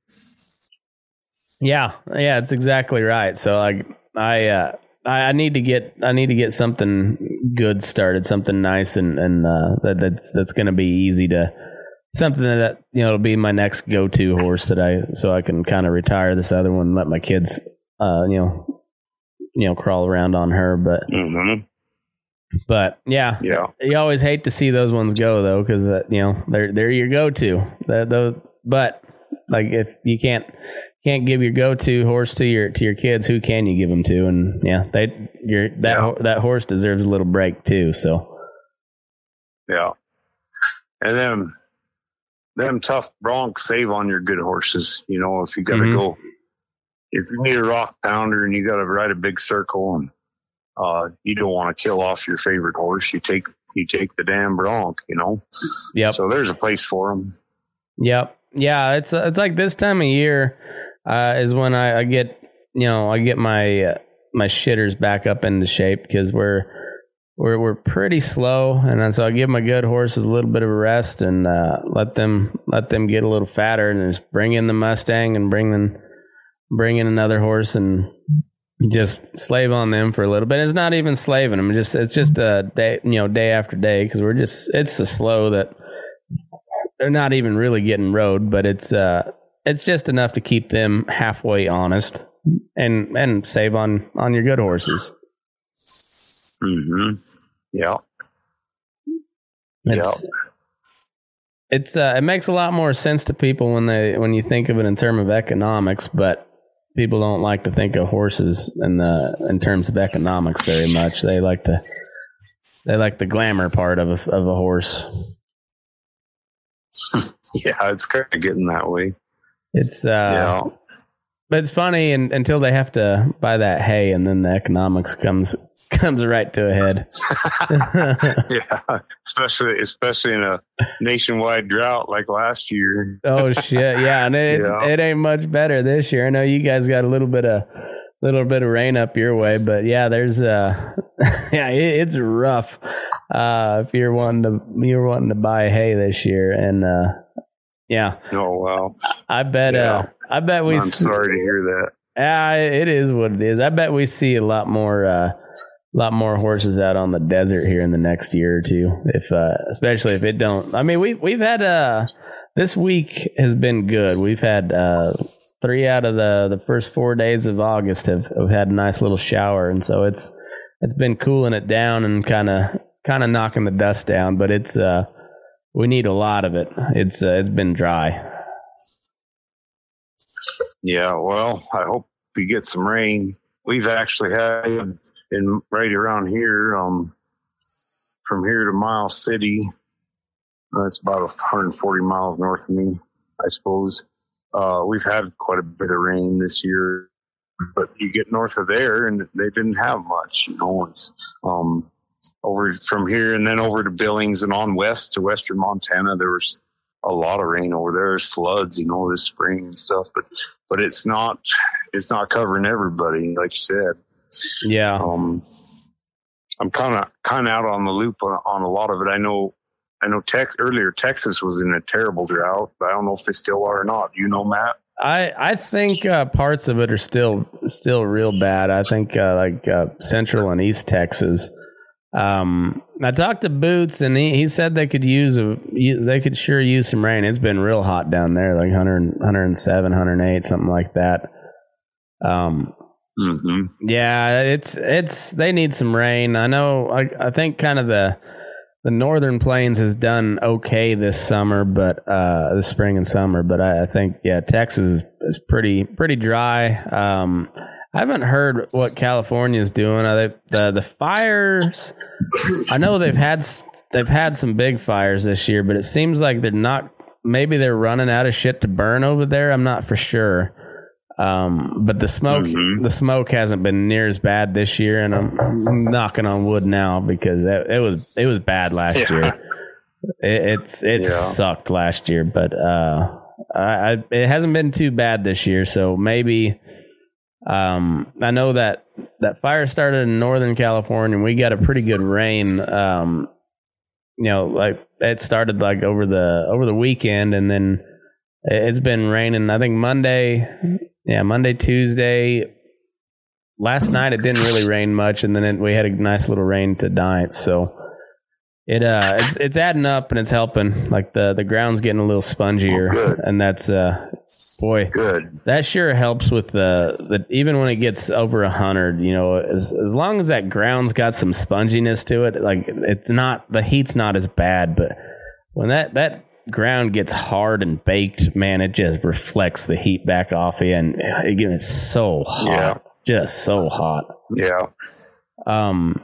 Yeah, yeah, it's exactly right. So like I uh, I, I need to get I need to get something good started, something nice and and uh, that, that's that's going to be easy to something that you know it'll be my next go to horse that I so I can kind of retire this other one, and let my kids uh, you know you know crawl around on her, but. Mm-hmm. But yeah, Yeah. you always hate to see those ones go though, because uh, you know they're they're your go to. But like if you can't can't give your go to horse to your to your kids, who can you give them to? And yeah, they your that Yeah. that horse deserves a little break too. So Yeah. And then them tough broncs save on your good horses. You know, if you got to Mhm. go, if you need a rock pounder and you got to ride a big circle and uh, you don't want to kill off your favorite horse, you take you take the damn bronc. You know, yep, so there's a place for them. yep, yeah. It's it's like this time of year uh, is when I, I get you know I get my uh, my shitters back up into shape because we're we're we're pretty slow, and so I give my good horses a little bit of a rest and uh, let them let them get a little fatter, and just bring in the Mustang and bring in bring in another horse and just slave on them for a little bit. It's not even slaving them; just it's just a day, you know, day after day because we're just it's so slow that they're not even really getting rode, but it's uh it's just enough to keep them halfway honest and and save on on your good horses. Mm-hmm. Yeah. It's it's uh, it makes a lot more sense to people when they when you think of it in terms of economics, but people don't like to think of horses in the in terms of economics very much. They like to they like the glamour part of a, of a horse. [laughs] Yeah, it's kind of getting that way. It's uh, yeah. But it's funny and, until they have to buy that hay, and then the economics comes [laughs] comes right to a head. [laughs] [laughs] yeah, especially especially in a nationwide drought like last year. Oh shit! Yeah, and it Yeah. it ain't much better this year. I know you guys got a little bit of little bit of rain up your way, but yeah, there's uh, yeah, it, it's rough. Uh, if you're wanting to you're wanting to buy hay this year, and uh, yeah, Oh wow, I bet uh, Yeah. I bet we I'm sorry to hear that. Yeah, it is what it is. I bet we see a lot more, uh, lot more horses out on the desert here in the next year or two. If, uh, especially if it don't. I mean, we we've had uh, this week has been good. We've had uh, three out of the the first four days of August have, have had a nice little shower, and so it's it's been cooling it down and kind of kind of knocking the dust down. But it's uh, we need a lot of it. It's uh, it's been dry. Yeah, well, I hope we get some rain. We've actually had in right around here, um, from here to Miles City. That's about 140 miles north of me, I suppose. Uh, we've had quite a bit of rain this year, but you get north of there, and they didn't have much. You know, it's um, over from here and then over to Billings and on west to western Montana. There was a lot of rain over there. There's floods, you know, this spring and stuff, but but it's not it's not covering everybody, like you said. Yeah. Um, I'm kind of kind of out on the loop on, on a lot of it. I know I know Tex earlier Texas was in a terrible drought, but I don't know if they still are or not. You know, Matt. I I think uh, parts of it are still still real bad. I think uh, like uh, Central and East Texas. Um, I talked to Boots, and he, he said they could use a they could sure use some rain. It's been real hot down there, like 100, 107, 108, something like that. Um, Mm-hmm. yeah, it's it's they need some rain. I know. I I think kind of the the northern plains has done okay this summer, but uh, this spring and summer. But I, I think yeah, Texas is, is pretty pretty dry. Um, I haven't heard what California is doing. Are they, the the fires. I know they've had they've had some big fires this year, but it seems like they're not. Maybe they're running out of shit to burn over there. I'm not for sure. Um, but the smoke, Mhm. the smoke hasn't been near as bad this year, and I'm, I'm knocking on wood now because it, it was it was bad last Yeah. year. It, it's it Yeah. sucked last year, but uh, I, I it hasn't been too bad this year. So maybe, um, I know that that fire started in Northern California, and we got a pretty good rain. Um, you know, like it started like over the over the weekend, and then it- it's been raining. I think Monday, yeah, Monday, Tuesday, last night it didn't really rain much, and then it, we had a nice little rain tonight. So it uh, it's it's adding up and it's helping. Like the the ground's getting a little spongier, Oh, and that's uh, boy, Good. that sure helps with the the even when it gets over a hundred. You know, as as long as that ground's got some sponginess to it, like it's not the heat's not as bad, but when that that ground gets hard and baked, man, it just reflects the heat back off you, and it gets so hot, yeah. just so hot. Yeah. Um,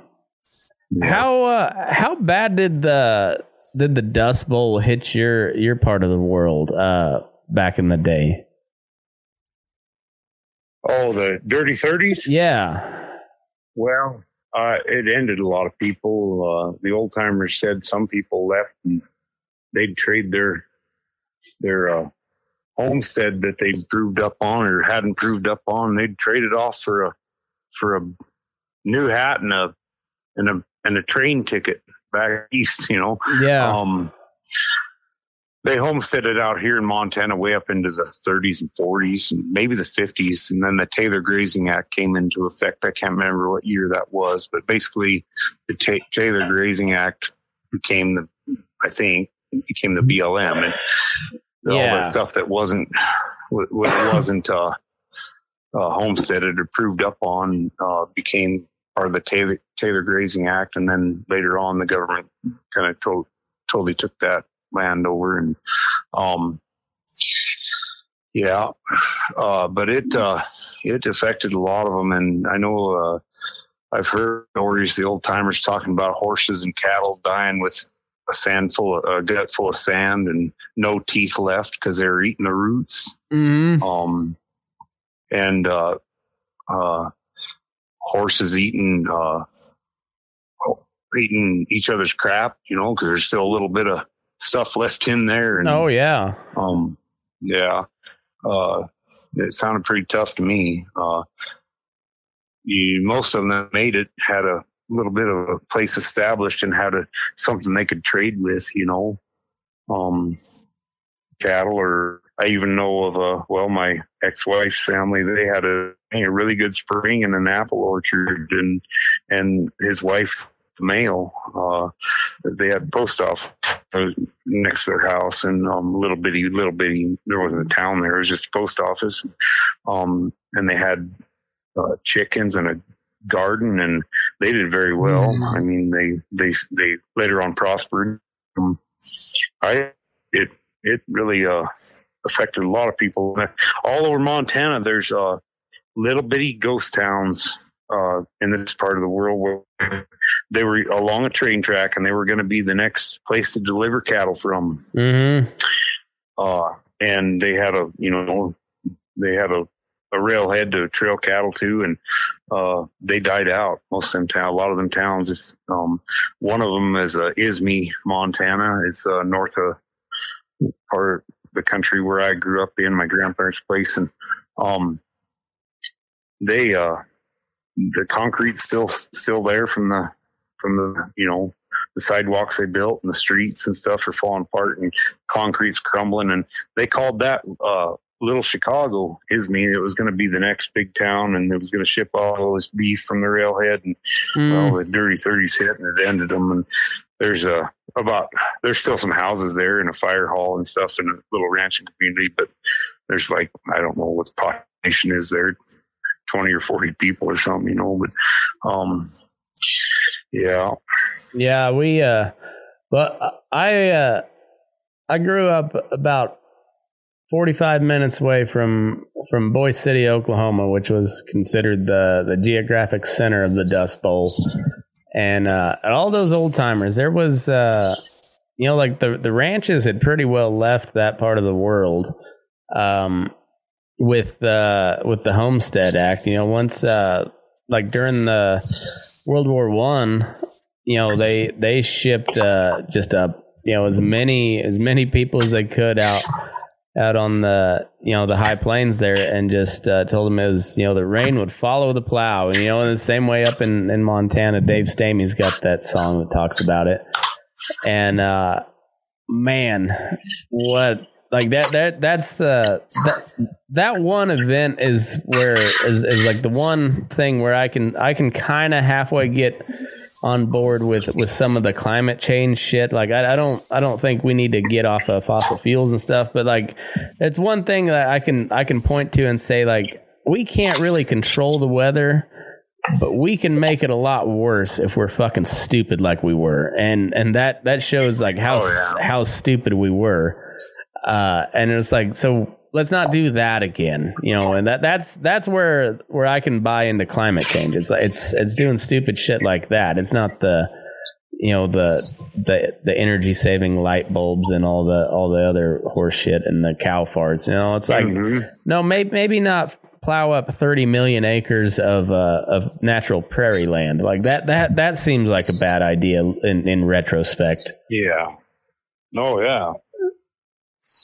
Yeah. how uh, how bad did the did the Dust Bowl hit your your part of the world uh, back in the day? Oh, the dirty thirties. Yeah, Well, uh, it ended a lot of people. Uh, the old timers said some people left and they'd trade their their uh, homestead that they'd proved up on or hadn't proved up on. They'd trade it off for a for a new hat and a and a and a train ticket back east. You know, yeah. um, they homesteaded out here in Montana way up into the 30s and 40s and maybe the 50s. And then the Taylor Grazing Act came into effect. I can't remember what year that was, but basically the Ta- Taylor Grazing Act became the, I think, became the BLM and all Yeah. that stuff that wasn't, wasn't, uh, uh, homesteaded or proved up on, uh, became part of the Taylor, Taylor Grazing Act. And then later on, the government kind of to- totally took that land over and, um, yeah, uh, but it, uh, it affected a lot of them. And I know, uh, I've heard stories, the old timers talking about horses and cattle dying with a sand full of, a gut full of sand and no teeth left because they were eating the roots mm um, and uh, uh, horses eating uh, eating each other's crap, you know, because there's still a little bit of stuff left in there. And, Oh yeah. um, yeah, uh, it sounded pretty tough to me. Uh, you, most of them that made it had a little bit of a place established and had a something they could trade with, you know, um, cattle or I even know of a well, my ex-wife's family. They had a, a really good spring in an apple orchard, and and his wife, the mail, uh, they had post office next to their house, and um, little bitty, little bitty. There wasn't a town there; it was just a post office. Um, and they had uh, chickens and a garden, and they did very well. Mm. I mean, they they they later on prospered. Um, I it it really uh affected a lot of people all over Montana. There's uh little bitty ghost towns uh in this part of the world where they were along a train track and they were going to be the next place to deliver cattle from. Mm-hmm. Uh and they had a you know they had a a railhead to trail cattle to, and uh, they died out. Most of them town, a lot of them towns. If um, one of them is uh, Ismay, Montana. It's uh, north of part of the country where I grew up in, my grandparents' place, and um, they uh, the concrete's still still there from the from the you know the sidewalks they built and the streets and stuff are falling apart and concrete's crumbling and they called that uh, little Chicago Ismay. It was going to be the next big town, and it was going to ship all this beef from the railhead. And Mm. well, the dirty thirties hit, and it ended them. And there's a about there's still some houses there and a fire hall and stuff and a little ranching community, but there's like I don't know what the population is there, twenty or forty people or something, you know. But um, yeah, Yeah, we uh but I uh I grew up about 45 minutes away from from Boise City, Oklahoma, which was considered the the geographic center of the Dust Bowl. And uh all those old timers, there was uh you know like the the ranches had pretty well left that part of the world. Um with uh with the Homestead Act, you know, once uh like during the World War One, you know, they they shipped uh, just a you know as many as many people as they could out out on the you know the high plains there, and just uh, told them it was you know the rain would follow the plow, and you know in the same way up in in Montana, Dave Stamey's got that song that talks about it, and uh, man, what like that that that's the that, that one event is where is, is like the one thing where I can I can kind of halfway get on board with with some of the climate change shit. Like I, I don't I don't think we need to get off of fossil fuels and stuff, but like it's one thing that I can I can point to and say like we can't really control the weather but we can make it a lot worse if we're fucking stupid like we were and and that that shows like how Oh, yeah. how stupid we were uh and it was like so let's not do that again you know and that that's that's where where i can buy into climate change it's like it's it's doing stupid shit like that it's not the you know the the the energy saving light bulbs and all the all the other horse shit and the cow farts you know it's like Mhm. no, maybe maybe not plow up 30 million acres of uh, of natural prairie land. Like that that that seems like a bad idea in in retrospect. Yeah. Oh yeah.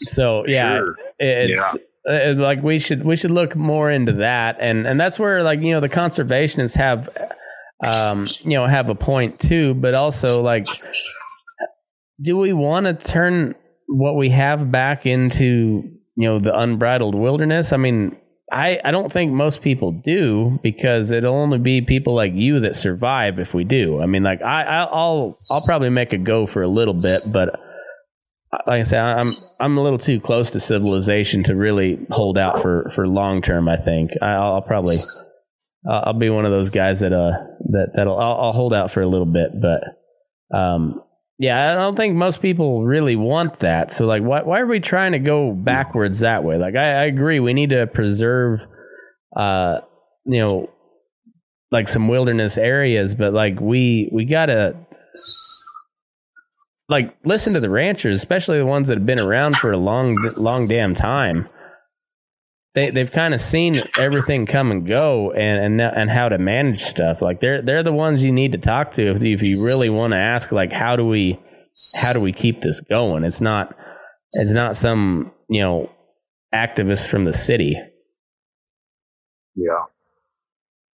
So, yeah, Sure. it's uh, like we should we should look more into that and and that's where like you know the conservationists have um you know have a point too, but also like do we want to turn what we have back into you know the unbridled wilderness? I mean, I I don't think most people do because it'll only be people like you that survive if we do. I mean, like I I- I'll I'll probably make a go for a little bit, but like I said, I'm I'm a little too close to civilization to really hold out for for long term. I think I'll, I'll probably I'll, I'll be one of those guys that uh that that'll I'll, I'll hold out for a little bit, but um yeah, I don't think most people really want that. So like, why why are we trying to go backwards that way? Like, I, I agree, we need to preserve, uh, you know, like some wilderness areas, but like we we gotta like listen to the ranchers, especially the ones that have been around for a long, long damn time. They they've kind of seen everything come and go, and and and how to manage stuff. Like they're they're the ones you need to talk to if, if you really want to ask, like how do we how do we keep this going? It's not it's not some you know activist from the city. Yeah.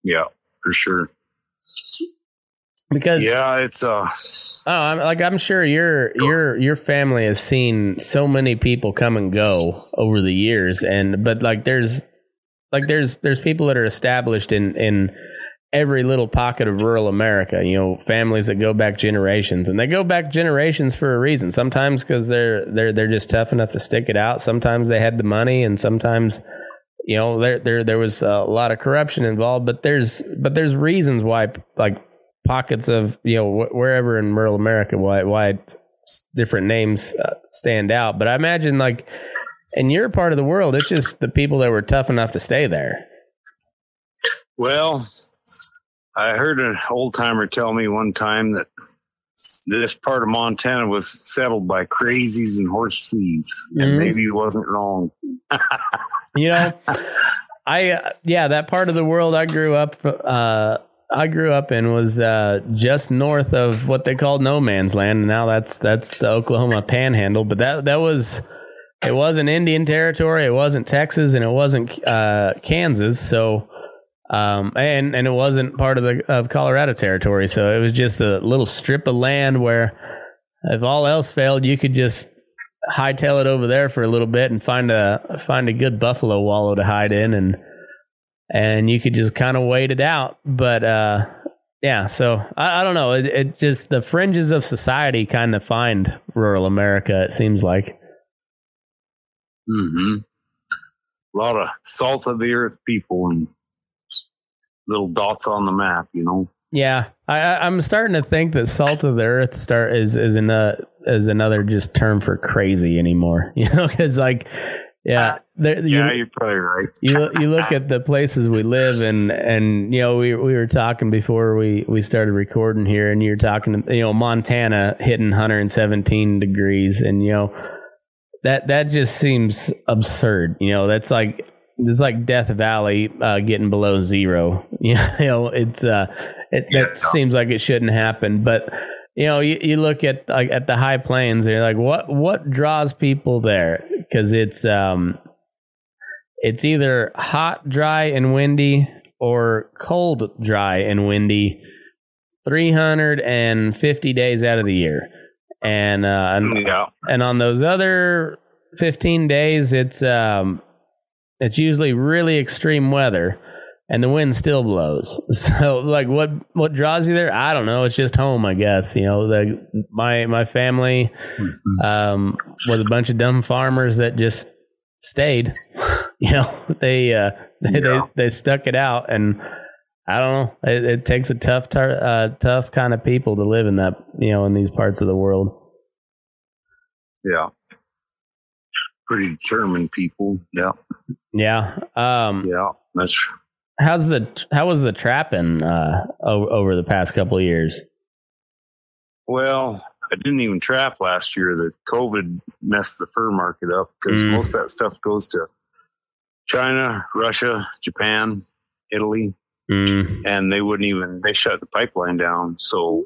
Yeah, for sure. Because Yeah, it's uh Oh, I'm, like I'm sure your your your family has seen so many people come and go over the years, and but like there's like there's there's people that are established in in every little pocket of rural America. You know, families that go back generations, and they go back generations for a reason. Sometimes because they're they're they're just tough enough to stick it out. Sometimes they had the money, and sometimes you know there there there was a lot of corruption involved. But there's but there's reasons why like pockets of you know wh- wherever in rural America why why different names uh, stand out. But I imagine like in your part of the world, it's just the people that were tough enough to stay there. well I heard an old timer tell me one time that this part of Montana was settled by crazies and horse thieves. And maybe he wasn't wrong. You know, [laughs] I uh, yeah, that part of the world I grew up uh I grew up in was uh just north of what they called no man's land and now that's that's the Oklahoma panhandle, but that that was it wasn't Indian territory, it wasn't Texas and it wasn't uh Kansas, so um and and it wasn't part of the of Colorado territory, so it was just a little strip of land where if all else failed, you could just hightail it over there for a little bit and find a find a good buffalo wallow to hide in and and you could just kind of wait it out. But uh yeah so i, I don't know. It, it just the fringes of society kind of find rural america it seems like. Hmm A lot of salt of the earth people and little dots on the map, you know. yeah. I i'm starting to think that salt of the earth start is is in a is another just term for crazy anymore. [laughs] You know because like yeah there, you- Yeah, you're probably right. you you look at the places we live and and you know we we were talking before we we started recording here and you're talking you know Montana hitting 117 degrees and you know that that just seems absurd you know that's like it's like Death Valley uh, getting below zero [laughs] you know it's uh it Yeah, that no. seems like it shouldn't happen but you know you, you look at like at the high plains and you're like what what draws people there because it's um it's either hot, dry, and windy or cold, dry, and windy 350 days out of the year. And, uh, and, Yeah. and on those other 15 days, it's um, it's usually really extreme weather, and the wind still blows. [laughs] So, like, what what draws you there? I don't know. It's just home, I guess. You know, the my my family um, was a bunch of dumb farmers that just stayed. [laughs] you know, [laughs] they uh, they, Yeah. they they stuck it out, and I don't know. It, it takes a tough, tar- uh, tough kind of people to live in that. You know, in these parts of the world. Yeah. Pretty determined people. Yeah. Yeah. Um, Yeah. That's How's the how was the trapping uh, over, over the past couple of years? well, I didn't even trap last year. The COVID messed the fur market up because Mm. most of that stuff goes to China, Russia, Japan, Italy, Mm, and they wouldn't even they shut the pipeline down. So,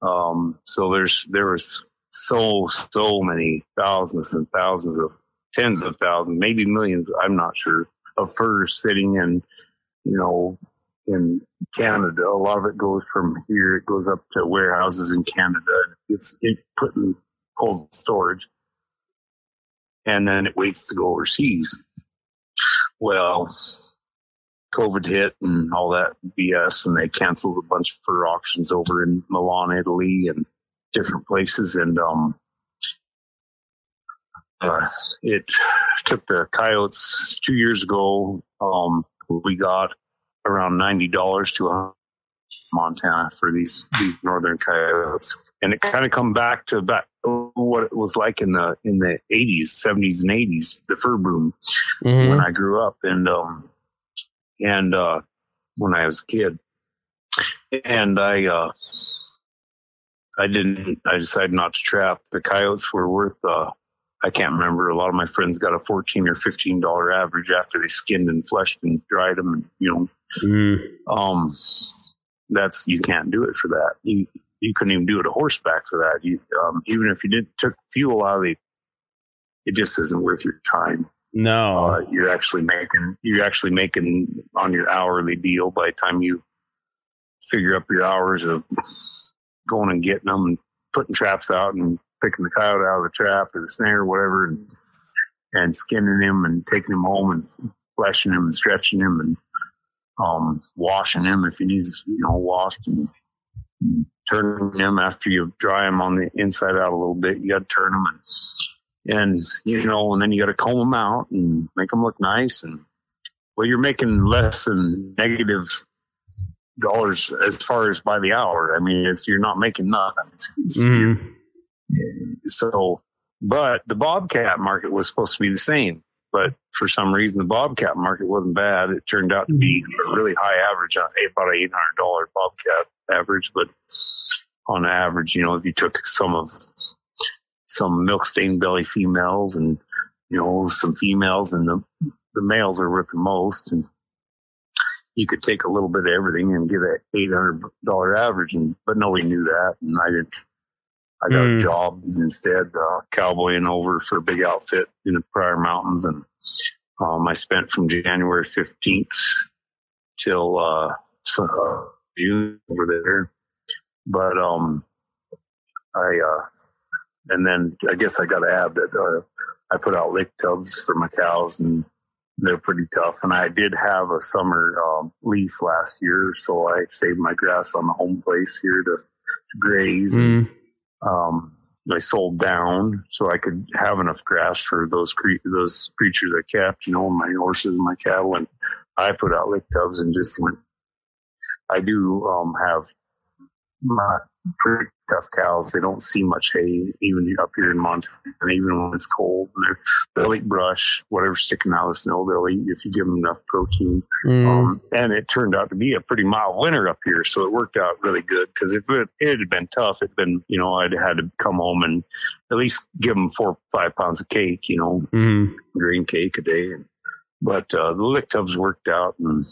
um, so there's there was so so many thousands and thousands of tens of thousands, maybe millions. I'm not sure of furs sitting in, you know, in Canada. A lot of it goes from here. It goes up to warehouses in Canada. It's it put in cold storage, and then it waits to go overseas. Well, COVID hit and all that BS, and they canceled a bunch of fur auctions over in Milan, Italy, and different places. And um, uh, it took the coyotes two years ago. Um, we got around ninety dollars to a Montana for these, these northern coyotes, and it kind of come back to back what it was like in the in the eighties, seventies, and eighties, the fur boom mhm. when I grew up and um and uh when I was a kid. And I uh I didn't I decided not to trap. The coyotes were worth uh I can't remember. A lot of my friends got a fourteen or fifteen dollar average after they skinned and fleshed and dried them and you know Mm, um that's you can't do it for that. You you couldn't even do it a horseback for that. You um even if you did took fuel out of the it just isn't worth your time no. uh, you're actually making you're actually making on your hourly deal by the time you figure up your hours of going and getting them and putting traps out and picking the coyote out of the trap or the snare or whatever and, and skinning him and taking him home and fleshing him and stretching him and um, washing him if he needs you know washed and turning him after you dry him on the inside out a little bit you got to turn them and and you know, and then you got to comb them out and make them look nice. And well, you're making less than negative dollars as far as by the hour. I mean, it's you're not making nothing. It's, it's, Mhm. So, but the bobcat market was supposed to be the same, but for some reason, the bobcat market wasn't bad. It turned out to be mm-hmm. a really high average, on about an eight hundred dollar bobcat average. But on average, you know, if you took some of some milk stained belly females and you know some females and the the males are worth the most and you could take a little bit of everything and get an eight hundred dollar average and but nobody knew that and I didn't I got Hmm. a job instead uh cowboying over for a big outfit in the Pryor Mountains and um I spent from January fifteenth till uh, June over there but um I uh and then I guess I got to add that uh, I put out lick tubs for my cows, and they're pretty tough. And I did have a summer um, lease last year, so I saved my grass on the home place here to, to graze. Mm, Um, I sold down so I could have enough grass for those cre- those creatures I kept, you know, my horses and my cattle. And I put out lick tubs and just went. I do um, have my pretty tough cows. They don't see much hay, even up here in Montana, And even when it's cold. They'll eat brush, whatever's sticking out of the snow. They'll eat if you give them enough protein. mm, Um, and it turned out to be a pretty mild winter up here, so it worked out really good. Because if it, it had been tough, it'd been you know I'd had to come home and at least give them four five pounds of cake, you know, mm. green cake a day. But uh, the lick tubs worked out, and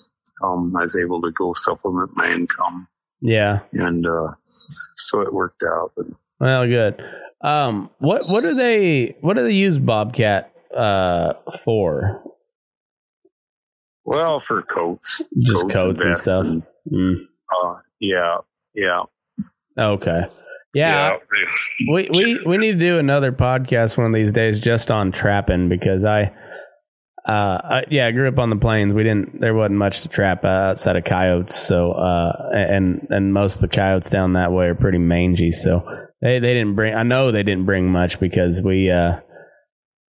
um, I was able to go supplement my income, Yeah. and uh, so it worked out. Well, good. Um, what what do they what do they use Bobcat uh for? well, for coats, Just coats and vests stuff. Mm. uh, yeah, yeah. Okay. Yeah, Yeah. we, we we need to do another podcast one of these days just on trapping because I, uh, yeah, I grew up on the plains. We didn't there wasn't much to trap outside of coyotes. So uh, and and most of the coyotes down that way are pretty mangy. So they they didn't bring. I know they didn't bring much because we uh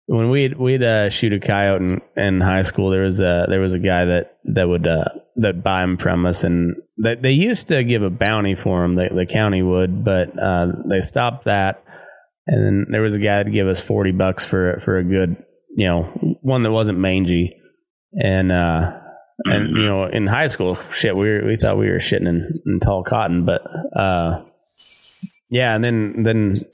when we'd we'd uh, shoot a coyote in, in high school, there was a there was a guy that that would uh, that buy them from us, and they, they used to give a bounty for them. The, the county would, but uh, they stopped that. And then there was a guy that give us forty bucks for for a good, you know, one that wasn't mangy, and uh, and you know, in high school, shit, we were, we thought we were shitting in, in tall cotton, but uh, yeah, and then then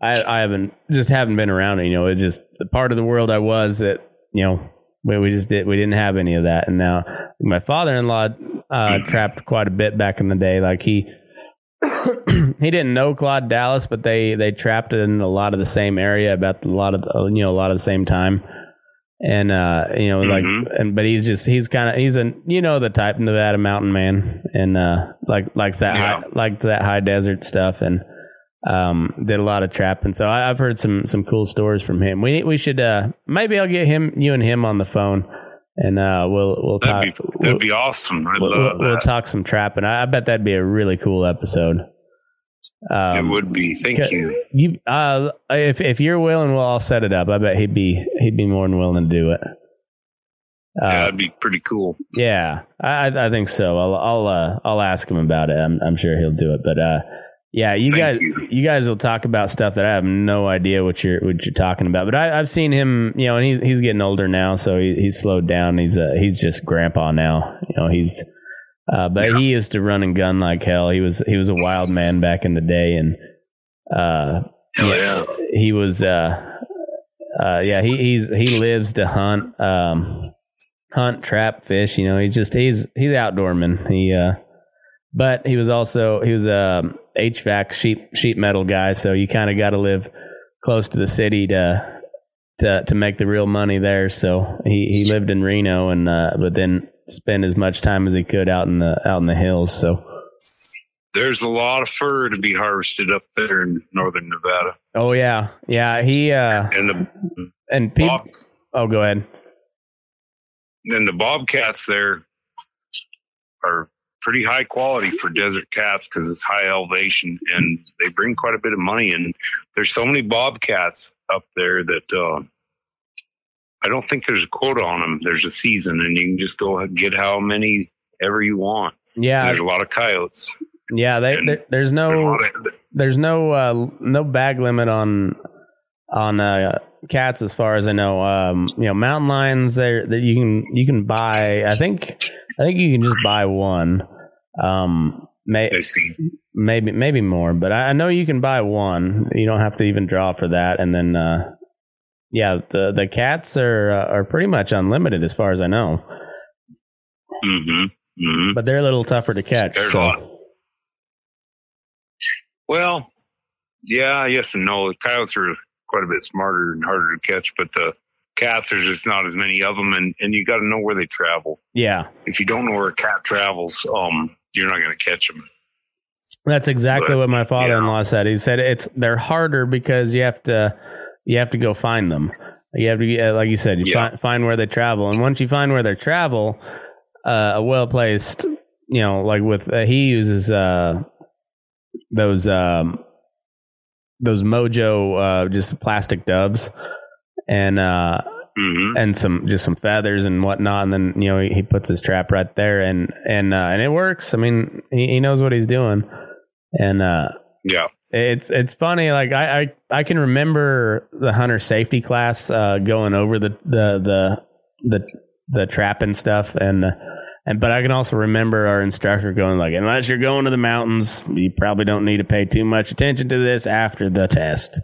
I, I haven't just haven't been around it. You know, it just the part of the world I was that you know we, we just did we didn't have any of that. And now my father in law uh, trapped quite a bit back in the day. Like he [coughs] he didn't know Claude Dallas, but they they trapped in a lot of the same area about a lot of the, you know a lot of the same time. And uh, you know, like, and but he's just he's kind of he's a you know the type Nevada mountain man, and uh, like likes that Yeah. high, likes that high desert stuff, and um, did a lot of trapping. So I, I've heard some some cool stories from him. We we should uh, maybe I'll get him you and him on the phone, and uh, we'll we'll That'd talk. be that'd be awesome. I'd we'll, love we'll, we'll talk some trapping. I, I bet that'd be a really cool episode. Um, it would be. Thank you. You, uh, if if you're willing, well, I'll set it up. I bet he'd be he'd be more than willing to do it. Uh, yeah, that'd be pretty cool. yeah, I I I think so. I'll I'll uh, I'll ask him about it. I'm I'm sure he'll do it. But uh, yeah, you Thank guys you. you. guys will talk about stuff that I have no idea what you're what you're talking about. But I, I've seen him, you know, and he's he's getting older now, so he, he's slowed down. He's uh, he's just grandpa now. You know, he's uh, but Yeah. he used to run and gun like hell. He was he was a wild man back in the day, and uh, Hell yeah. he was uh uh yeah he he's he lives to hunt um hunt trap fish you know he just he's he's outdoorman he uh but he was also he was a hvac sheet sheet metal guy so you kind of got to live close to the city to to to make the real money there. So he he lived in reno and uh but then spent as much time as he could out in the out in the hills so. There's a lot of fur to be harvested up there in northern Nevada, oh yeah. Yeah he uh and the and people bob, oh go ahead. and the bobcats there are pretty high quality for desert cats because it's high elevation, and they bring quite a bit of money. And there's so many bobcats up there that uh, I don't think there's a quota on them. There's a season, and you can just go and get how many ever you want. yeah There's a lot of coyotes. Yeah, they, And there, there's There's no of- there's no uh, no bag limit on on uh, cats as far as I know. Um, you know, mountain lions there that you can you can buy. I think I think you can just buy one. Um, may, maybe maybe more, but I, I know you can buy one. You don't have to even draw for that. And then uh, yeah, the the cats are uh, are pretty much unlimited as far as I know, hmm hmm but they're a little tougher to catch. So. Well, yeah, yes and no. The coyotes are quite a bit smarter and harder to catch, but the cats there's just not as many of them, and and you got to know where they travel. Yeah, If you don't know where a cat travels, um, you're not going to catch them. That's exactly But, what my father-in-law said. He said it's they're harder because you have to you have to go find them. You have to like you said, you Yeah. find find where they travel, and once you find where they travel, uh, a well placed, you know, like with uh, he uses uh, those um, those Mojo uh, just plastic doves, and uh, hmm and some just some feathers and whatnot, and then you know he, he puts his trap right there, and and uh, and it works. I mean, he, he knows what he's doing, and uh, Yeah, it's it's funny. Like I, I I can remember the hunter safety class uh, going over the the the the the trapping stuff, and and but I can also remember our instructor going like, unless you're going to the mountains, you probably don't need to pay too much attention to this after the test.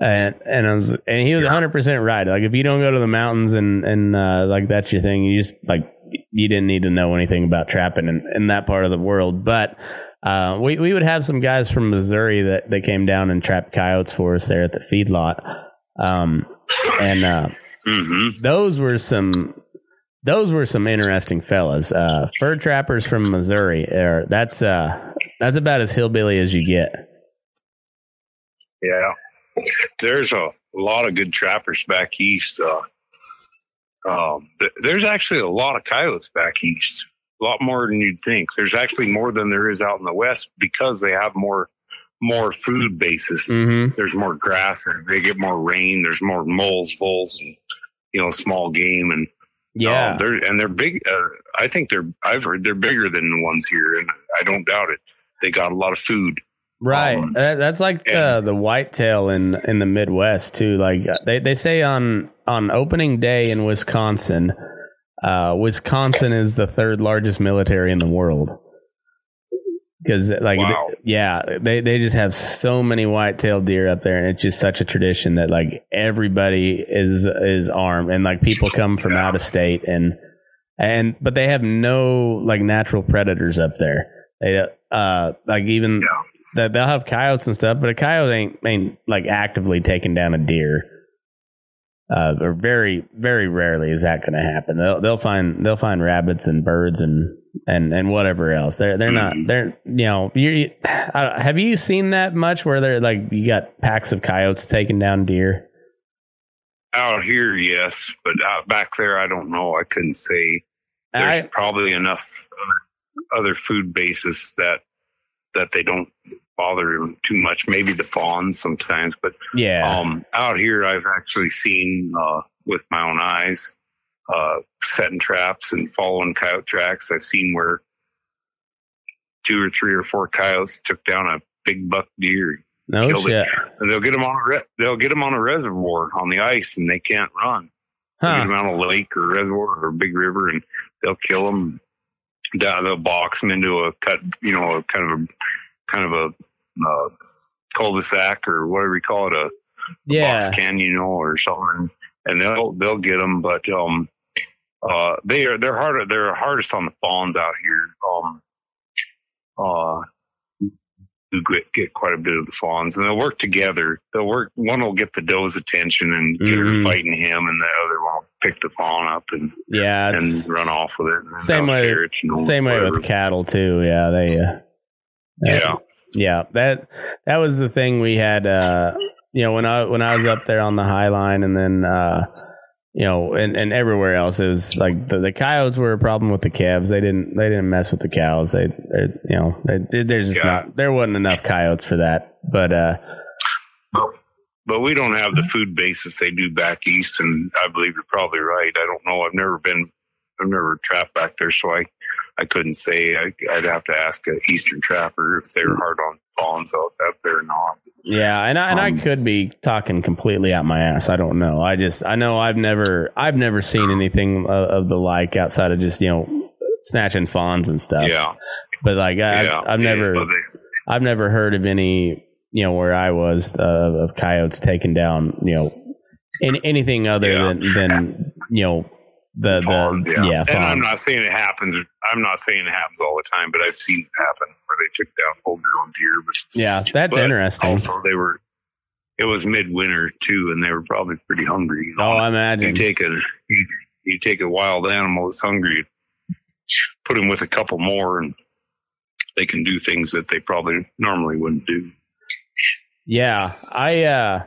And and I was and he was 100 percent right. Like if you don't go to the mountains and and uh, like that's your thing, you just like you didn't need to know anything about trapping in, in that part of the world. But uh, we we would have some guys from Missouri that they came down and trapped coyotes for us there at the feedlot. Um, and uh, hmm those were some those were some interesting fellas. Uh, fur trappers from Missouri. Are, that's uh, that's about as hillbilly as you get. Yeah, there's a lot of good trappers back east. Uh, um, th- there's actually a lot of coyotes back east. A lot more than you'd think. There's actually more than there is out in the west because they have more more food bases. Mm-hmm. There's more grass. and They get more rain. There's more moles, voles, and you know, small game. And Yeah. um, they're and they're big. Uh, I think they're. I've heard they're bigger than the ones here, and I don't doubt it. They got a lot of food. Right. Um, that's like the the whitetail in in the Midwest too. Like uh, they they say on on opening day in Wisconsin, uh, Wisconsin is the third largest military in the world. Because like Wow. yeah, they they just have so many whitetail deer up there, and it's just such a tradition that like everybody is is armed, and like people come from out of state, and and but they have no like natural predators up there. They uh like even that they'll have coyotes and stuff, but a coyote ain't ain't like actively taking down a deer. Uh, or very very rarely is that going to happen. They'll they'll find they'll find rabbits and birds and and and whatever else. They're they're not they're you know you have you seen that much where they're like you got packs of coyotes taking down deer? Out here, yes, but out back there, I don't know. I couldn't say. There's I- probably enough other, other food bases that that they don't bother them too much. Maybe the fawns sometimes, but Yeah, um, out here, I've actually seen uh, with my own eyes uh, setting traps and following coyote tracks. I've seen where two or three or four coyotes took down a big buck deer. no shit. they'll get them on a re- they'll get them on a reservoir on the ice, and they can't run. They'll Get them on a lake or reservoir or a big river, and they'll kill them. They'll box them into a cut, you know, a kind of a kind of a uh, cul-de-sac or whatever you call it, a Yeah, box can, you know, or something, and they'll they'll get them. But um, uh, they are they're hard they're hardest on the fawns out here. Um, uh, who get get quite a bit of the fawns, and they'll work together. They'll work. One will get the doe's attention and get her Mhm. fighting him, and the other one will pick the fawn up and yeah. and run off with it. and Same way- it, you know, Same way with cattle too. Yeah, they. Uh, Yeah. yeah. That that was the thing we had. Uh, you know, when I when I was up there on the Hi-Line, and then uh, you know, and, and everywhere else, it was like the, the coyotes were a problem with the calves. They didn't they didn't mess with the cows. They, they you know, they, there's just Yeah. not there wasn't enough coyotes for that. But uh, But we don't have the food basis they do back east, and I believe you're probably right. I don't know. I've never been, I've never trapped back there, so I, I couldn't say. I, I'd have to ask an eastern trapper if they were hard on fawns out there or not. Yeah, and I and I Um, could be talking completely out my ass. I don't know. I just I know I've never I've never seen anything of, of the like outside of just you know snatching fawns and stuff. Yeah, But like I, I've yeah, never they- I've never heard of any you know where I was uh, of coyotes taking down you know in, anything other Yeah. than than you know the fawns, the yeah. yeah, and I'm not saying it happens. I'm not saying it happens all the time, but I've seen it happen where they took down full grown deer. But yeah that's but interesting. Also, they were. It was midwinter too, and they were probably pretty hungry. you know. oh, I you take a you, you take a wild animal that's hungry, put him with a couple more, and they can do things that they probably normally wouldn't do. Yeah, I uh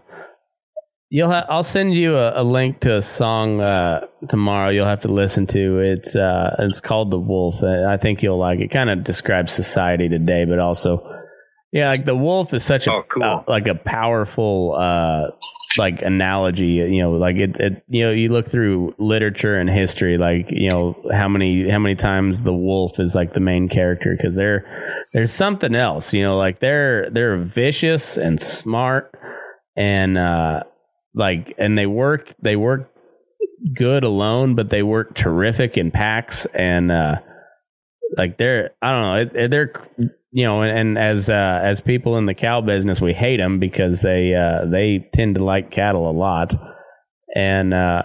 you'll ha- I'll send you a, a link to a song uh tomorrow you'll have to listen to. It's uh it's called The Wolf. Uh, I think you'll like it. Kind of describes society today, but also yeah, like the wolf is such a Oh, cool. uh, like a powerful uh like analogy, you know, like it, it you know, you look through literature and history like, you know, how many how many times the wolf is like the main character cuz they're there's something else, you know, like they're they're vicious and smart and uh like and they work they work good alone, but they work terrific in packs and uh like they're I don't know, they're you know, and, and as uh as people in the cow business, we hate them because they uh they tend to like cattle a lot. And uh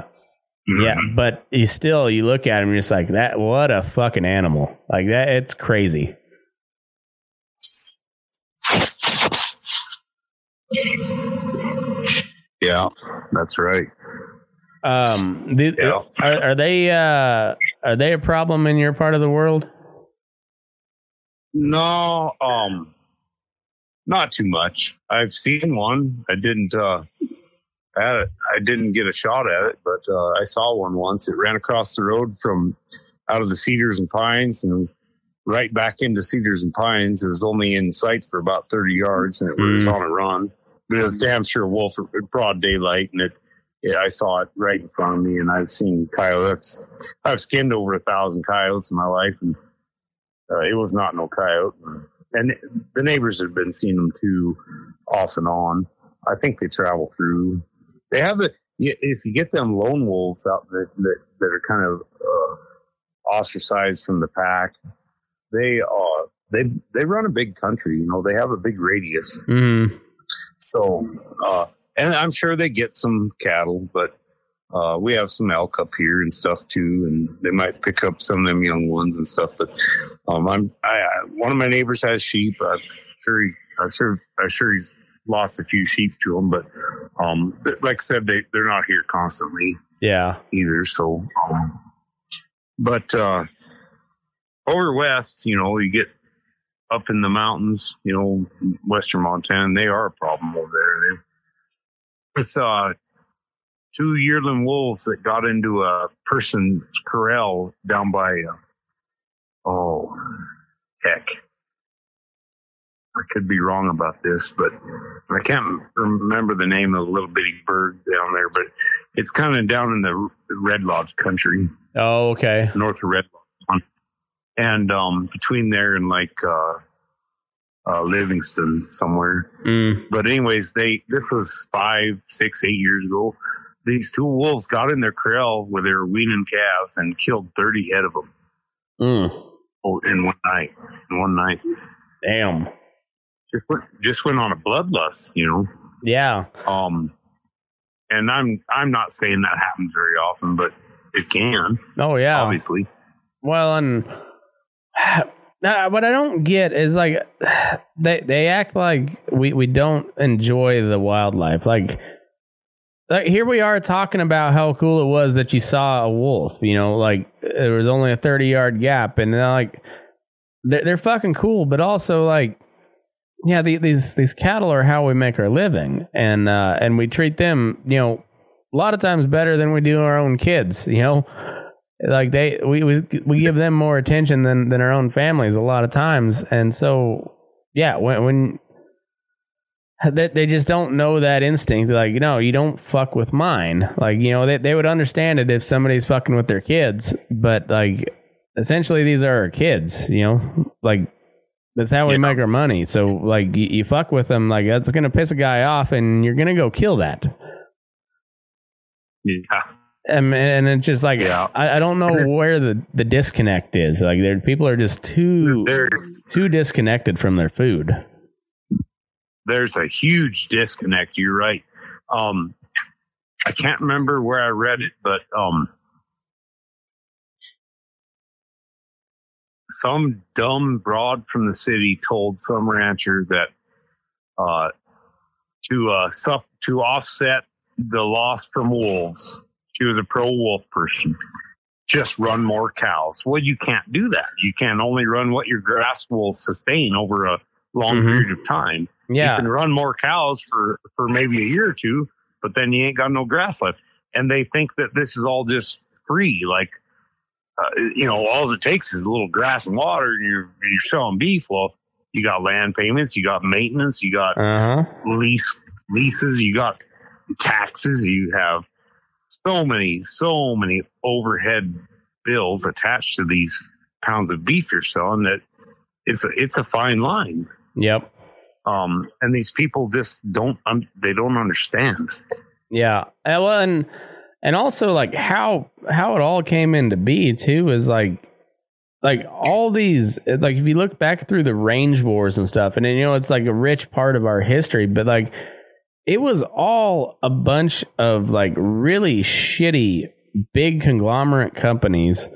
yeah, Mhm. but you still you look at him, you're just like that. What a fucking animal! Like that, it's crazy. Yeah, that's right. Um, the, Yeah. are, are they uh are they a problem in your part of the world? No, um, not too much. I've seen one. I didn't. Uh, I, didn't get a shot at it, but uh, I saw one once. It ran across the road from out of the cedars and pines and right back into cedars and pines. It was only in sight for about thirty yards, and it was Mm. on a run. But it was damn sure wolf broad daylight, and it. Yeah, I saw it right in front of me, and I've seen coyotes. I've skinned over a thousand coyotes in my life, and uh, it was not no coyote. And the neighbors have been seeing them too, off and on. I think they travel through. They have a if you get them lone wolves out that that, that are kind of uh, ostracized from the pack, they uh they they run a big country. You know, they have a big radius. Mm. So, uh, and I'm sure they get some cattle, but uh, we have some elk up here and stuff too, and they might pick up some of them young ones and stuff. But um, I'm I, I one of my neighbors has sheep. I'm sure he's I'm sure I'm sure he's lost a few sheep to them, but um, like I said, they they're not here constantly Yeah. either. So, um, but uh, over west, you know, you get up in the mountains, you know, western Montana, they are a problem over there. They, it's uh, two yearling wolves that got into a person's corral down by, uh, oh, heck. I could be wrong about this, but I can't remember the name of the little bitty bird down there, but it's kind of down in the Red Lodge country, Oh, okay. north of Red Lodge. And um, between there and like uh, uh, Livingston somewhere. Mm. But anyways, they this was five, six, eight years ago. These two wolves got in their corral where they were weaning calves and killed thirty head of them Mm. oh, in one night. In one night, Damn. just went, just went on a bloodlust, you know. Yeah. Um, and I'm I'm not saying that happens very often, but it can Oh, yeah. obviously. Well, and [sighs] now what I don't get is like [sighs] they they act like we we don't enjoy the wildlife. Like, like here we are talking about how cool it was that you saw a wolf. You know, like there was only a thirty yard gap, and they're like they're, they're fucking cool, but also like. Yeah, the, these these cattle are how we make our living, and uh, and we treat them, you know, a lot of times better than we do our own kids. You know, like they we we we give them more attention than than our own families a lot of times. And so yeah when when they, they just don't know that instinct. Like you know you don't fuck with mine. Like you know they, they would understand it if somebody's fucking with their kids. But like essentially these are our kids you know? Like that's how we Yeah. make our money. So like you, you fuck with them like that's gonna piss a guy off and you're gonna go kill that. Yeah. And, and it's just like Yeah. I, I don't know where the, the disconnect is. Like there, people are just too There, too disconnected from their food. there's a huge disconnect. You're right. Um, I can't remember where I read it, but um, some dumb broad from the city told some rancher that uh, to uh, sup, to offset the loss from wolves, she was a pro wolf person. Just run more cows. Well, you can't do that. You can only run what your grass will sustain over a long Mhm. period of time Yeah, you can run more cows for for maybe a year or two, but then you ain't got no grass left. And they think that this is all just free, like uh, you know, all it takes is a little grass and water, and you're you're selling beef. Well, you got land payments, you got maintenance, you got uh huh. lease leases, you got taxes, you have so many, so many overhead bills attached to these pounds of beef you're selling that it's a, it's a fine line Yep. um, and these people just don't um, they don't understand Yeah. Well, and and also like how how it all came into be too is like like all these like if you look back through the range wars and stuff and then, you know it's like a rich part of our history but like it was all a bunch of like really shitty big conglomerate companies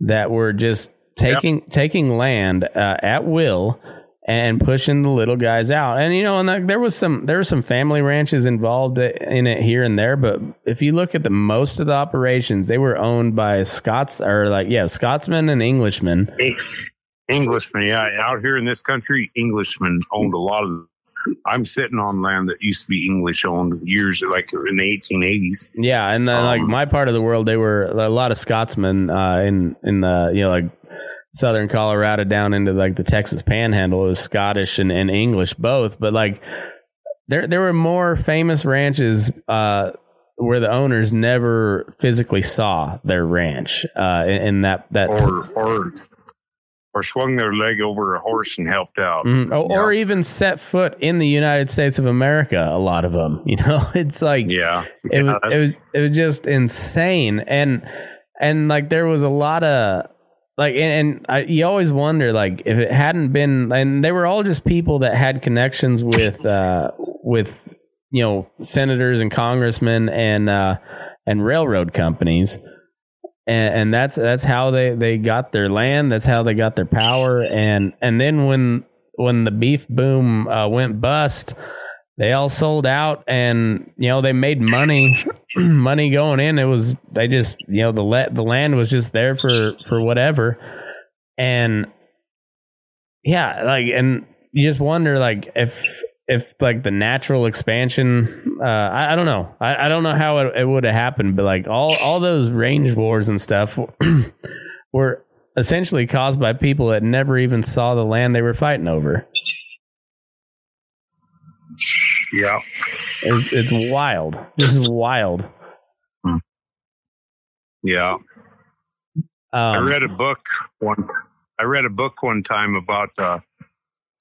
that were just taking taking land uh, at will and pushing the little guys out. And you know, and like, there was some there were some family ranches involved in it here and there, but if you look at the most of the operations, they were owned by Scots or like yeah, Scotsmen and Englishmen. Englishmen yeah out here in this country Englishmen owned a lot of I'm sitting on land that used to be English owned years like in the 1880s. Yeah, and then like Um, my part of the world, they were a lot of Scotsmen uh, in in the you know like southern Colorado down into like the Texas Panhandle. It was Scottish and, and English both, but like there there were more famous ranches uh, where the owners never physically saw their ranch uh, in, in that that Or or or swung their leg over a horse and helped out. Mhm. or, or even set foot in the United States of America. A lot of them, [laughs] you know, it's like Yeah. it was, Yeah, it was it was just insane and and like there was a lot of like and, and I, you always wonder like if it hadn't been and they were all just people that had connections with [laughs] uh with you know senators and congressmen and uh and railroad companies and, and that's that's how they they got their land. That's how they got their power. And and then when when the beef boom uh, went bust they all sold out and you know they made money [clears throat] money going in. It was they just you know the le- the land was just there for for whatever. And yeah like and you just wonder like if if like the natural expansion uh i, I don't know I, I don't know how it, it would have happened but like all all those range wars and stuff [clears throat] were essentially caused by people that never even saw the land they were fighting over Yeah. it's, it's wild this is wild Yeah. I um, read a book one. I read a book one time about uh,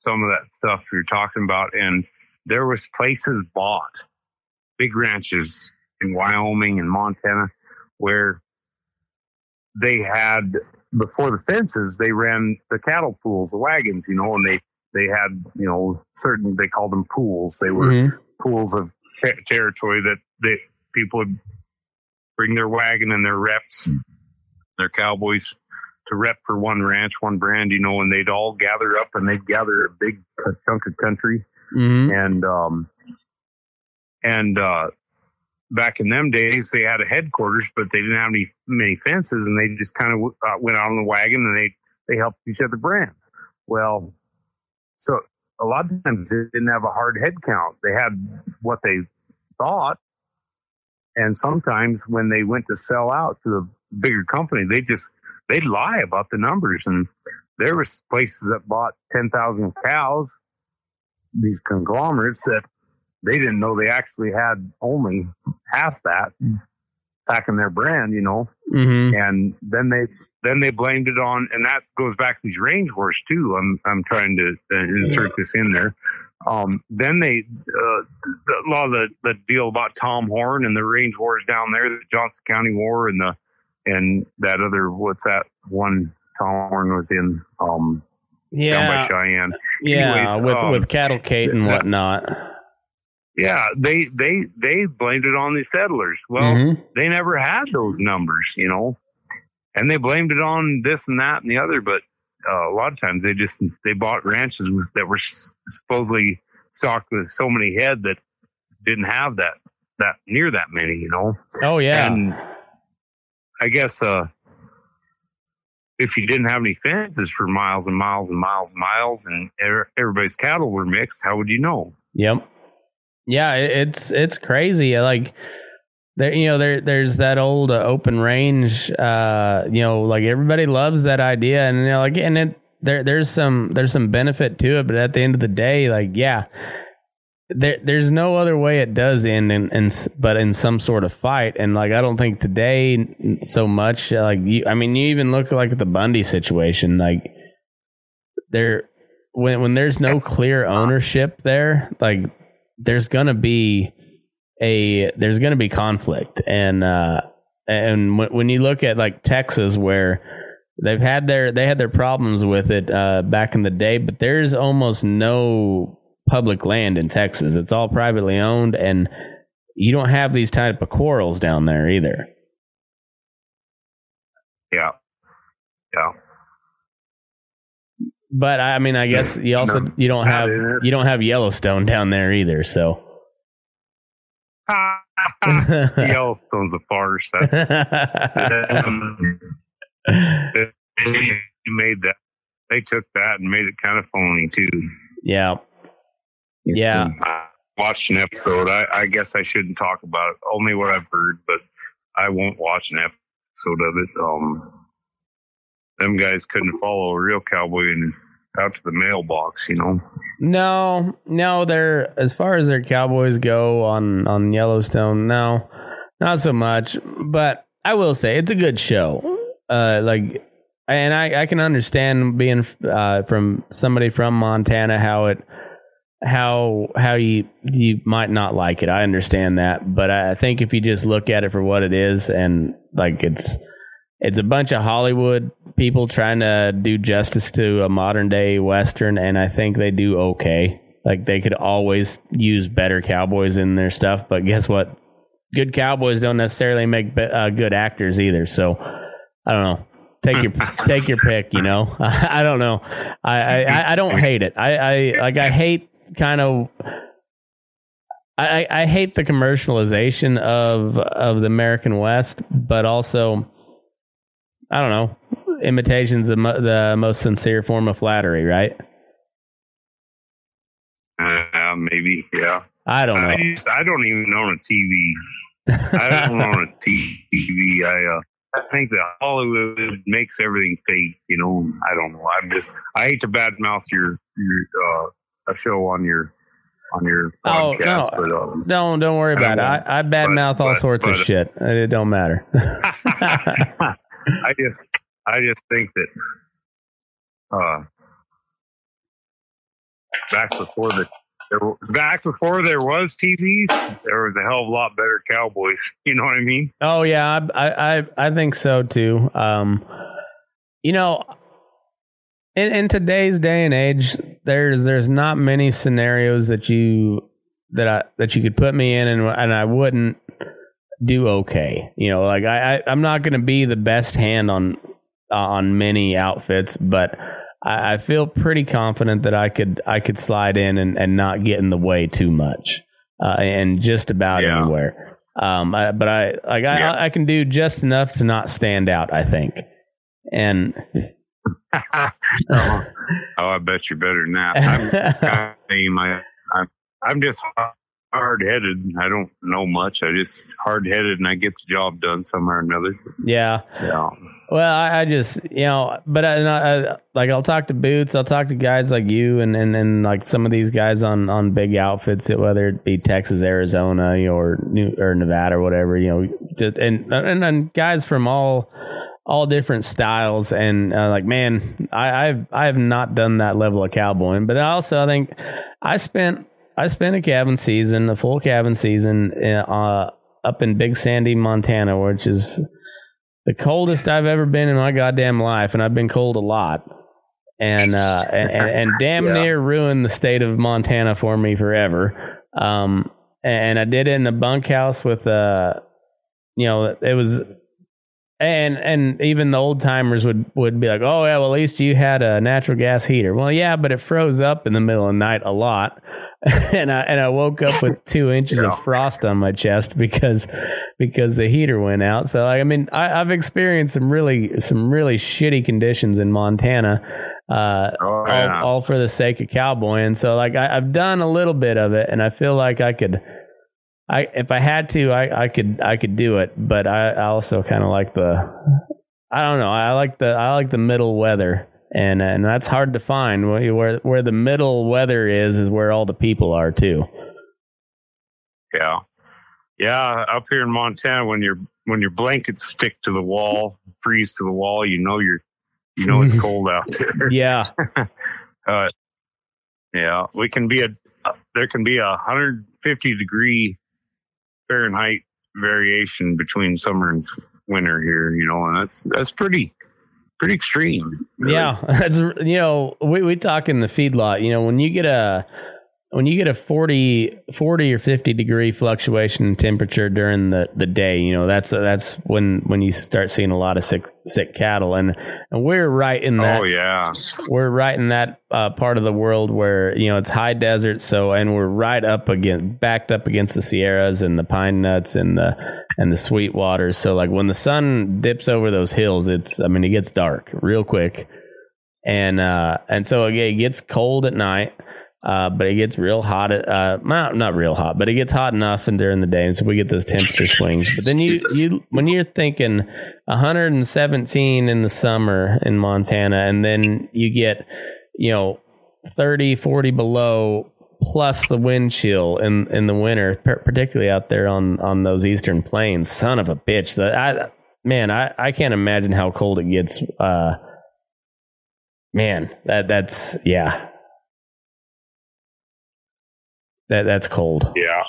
some of that stuff you're talking about, and there was places bought, big ranches in Wyoming and Montana, where they had before the fences. They ran the cattle pools, the wagons, you know, and they they had you know certain they called them pools. They were mhm. pools of ter- territory that they people would bring their wagon and their reps, their cowboys to rep for one ranch, one brand, you know, and they'd all gather up and they'd gather a big chunk of country. Mhm. and um and uh back in them days they had a headquarters but they didn't have any many fences and they just kind of uh, went out on the wagon and they they helped each other brand. Well so a lot of times they didn't have a hard head count. They had what they thought. And sometimes when they went to sell out to a bigger company they just they'd lie about the numbers and there was places that bought 10,000 cows these conglomerates that they didn't know they actually had only half that back in their brand, you know. Mhm. And then they then they blamed it on, and that goes back to these range wars too. I'm I'm trying to insert this in there. Um, then they uh, the, a lot of the, the deal about Tom Horn and the range wars down there, the Johnson County War, and the and that other what's that one Tom Horn was in um, down by yeah Cheyenne. yeah anyways, with um, with cattle Kate and whatnot Yeah, they they they blamed it on the settlers. Well, Mhm. they never had those numbers, you know, and they blamed it on this and that and the other. But uh, a lot of times they just they bought ranches that were supposedly stocked with so many head that didn't have that that near that many, you know. oh yeah And I guess uh, if you didn't have any fences for miles and miles and miles and miles, and er- everybody's cattle were mixed, how would you know? Yep. Yeah, it's it's crazy. Like there, you know, there there's that old uh, open range. Uh, you know, like everybody loves that idea, and you know, like and it there there's some there's some benefit to it, but at the end of the day, like yeah. There, there's no other way it does end in, in, but in some sort of fight, and like I don't think today so much. Like you, I mean, you even look like at the Bundy situation. Like there, when when there's no clear ownership there, like there's gonna be a there's gonna be conflict, and uh, and when, when you look at like Texas, where they've had their they had their problems with it uh, back in the day, but there's almost no public land in Texas. It's all privately owned, and you don't have these type of quarrels down there either. Yeah, yeah. But I mean, I guess you also No. you don't have you don't have Yellowstone down there either. So [laughs] [laughs] Yellowstone's a farce. That's um, [laughs] they made that. They took that and made it kind of phony too. yeah, Yeah. I watched an episode. I, I guess I shouldn't talk about it, only what I've heard, but I won't watch an episode of it. Um, them guys couldn't follow a real cowboy in his out to the mailbox, you know. No, no, they're as far as their cowboys go on on Yellowstone. No, not so much. But I will say it's a good show. Uh, like, and I I can understand being uh, from somebody from Montana how it how how you you might not like it. I understand that, but I think if you just look at it for what it is and like it's it's a bunch of Hollywood people trying to do justice to a modern day western, and I think they do okay. Like they could always use better cowboys in their stuff, but guess what? Good cowboys don't necessarily make be- uh, good actors either. So I don't know. Take your take your pick. You know, [laughs] I don't know. I, I I don't hate it. I I like I hate kind of. I, I hate the commercialization of of the American West, but also I don't know. Imitation's the, mo- the most sincere form of flattery, right? Uh, maybe, yeah. I don't know. I, just, I don't even own a TV. I don't own a [laughs] TV. I uh, I think that Hollywood makes everything fake. You know, I don't know. I'm just I hate to badmouth your your uh, a show on your on your Oh podcast, no! but um, don't don't worry I about it. I, I badmouth all but- sorts of shit. It don't matter. [laughs] [laughs] I just I just think that uh back before the there, back before there was TVs, there was a hell of a lot better cowboys. [laughs] You know what I mean? Oh yeah, I I I think so too. Um, you know, in in today's day and age, there's there's not many scenarios that you that I that you could put me in and and I wouldn't do okay. You know, like I, I I'm not going to be the best hand on on many outfits, but I, I feel pretty confident that I could I could slide in and, and not get in the way too much, uh, and just about Yeah. anywhere. Um, I, but I like I, Yeah. I can do just enough to not stand out. I think, and [laughs] Oh, oh, I bet you're better than that. I'm, I'm, [laughs] I, I'm, just hard headed. I don't know much. I just hard headed and I get the job done somehow or another. yeah. Yeah. Well, I, I just you know, but I, I, like I'll talk to Boots, I'll talk to guys like you, and, and, and like some of these guys on, on big outfits, whether it be Texas, Arizona, you know, or New or Nevada or whatever, you know, just, and and and guys from all all different styles, and uh, like man, I I've I have not done that level of cowboying, but also I think I spent I spent a cabin season, a full cabin season, uh, up in Big Sandy, Montana, which is the coldest I've ever been in my goddamn life, and I've been cold a lot. And uh, and, and, and [laughs] damn Yeah. near ruined the state of Montana for me forever. Um, and I did it in a bunkhouse with uh, you know, it was, and and even the old timers would would be like, oh yeah, well at least you had a natural gas heater. Well, yeah, but it froze up in the middle of the night a lot. [laughs] and I and I woke up with two inches Yeah. of frost on my chest because because the heater went out. So like, I mean, I, I've experienced some really some really shitty conditions in Montana, uh, Oh, yeah. all, all for the sake of cowboying. So like, I, I've done a little bit of it, and I feel like I could. I if I had to, I, I could I could do it, but I, I also kind of like the I don't know I like the I like the middle weather, and and that's hard to find. Where where, where the middle weather is is where all the people are too. Yeah. Yeah, up here in Montana when your when your blankets stick to the wall, freeze to the wall, you know you're you know it's [laughs] cold out there. Yeah, [laughs] Uh, yeah, we can be a there can be a 150 degree Fahrenheit variation between summer and winter here, you know, and that's that's pretty pretty extreme. really. yeah. [laughs] That's you know we we talk in the feedlot. You know when you get a when you get a 40, 40 or 50 degree fluctuation in temperature during the, the day, you know, that's, that's when, when you start seeing a lot of sick, sick cattle. And, and we're right in that, Oh yeah. we're right in that uh, part of the world where, you know, it's high desert. So, and we're right up against, backed up against the Sierras and the pine nuts and the, and the sweet waters. So like when the sun dips over those hills, it's, I mean, it gets dark real quick. And, uh, and so again, it gets cold at night Uh, but it gets real hot. Uh, not not real hot, but it gets hot enough and during the day, and so we get those temperature swings. But then you you when you're thinking 117 in the summer in Montana, and then you get you know 30, 40 below plus the wind chill in in the winter, particularly out there on on those eastern plains. Son of a bitch! The, I man, I I can't imagine how cold it gets. Uh, man, that that's yeah. That that's cold. Yeah.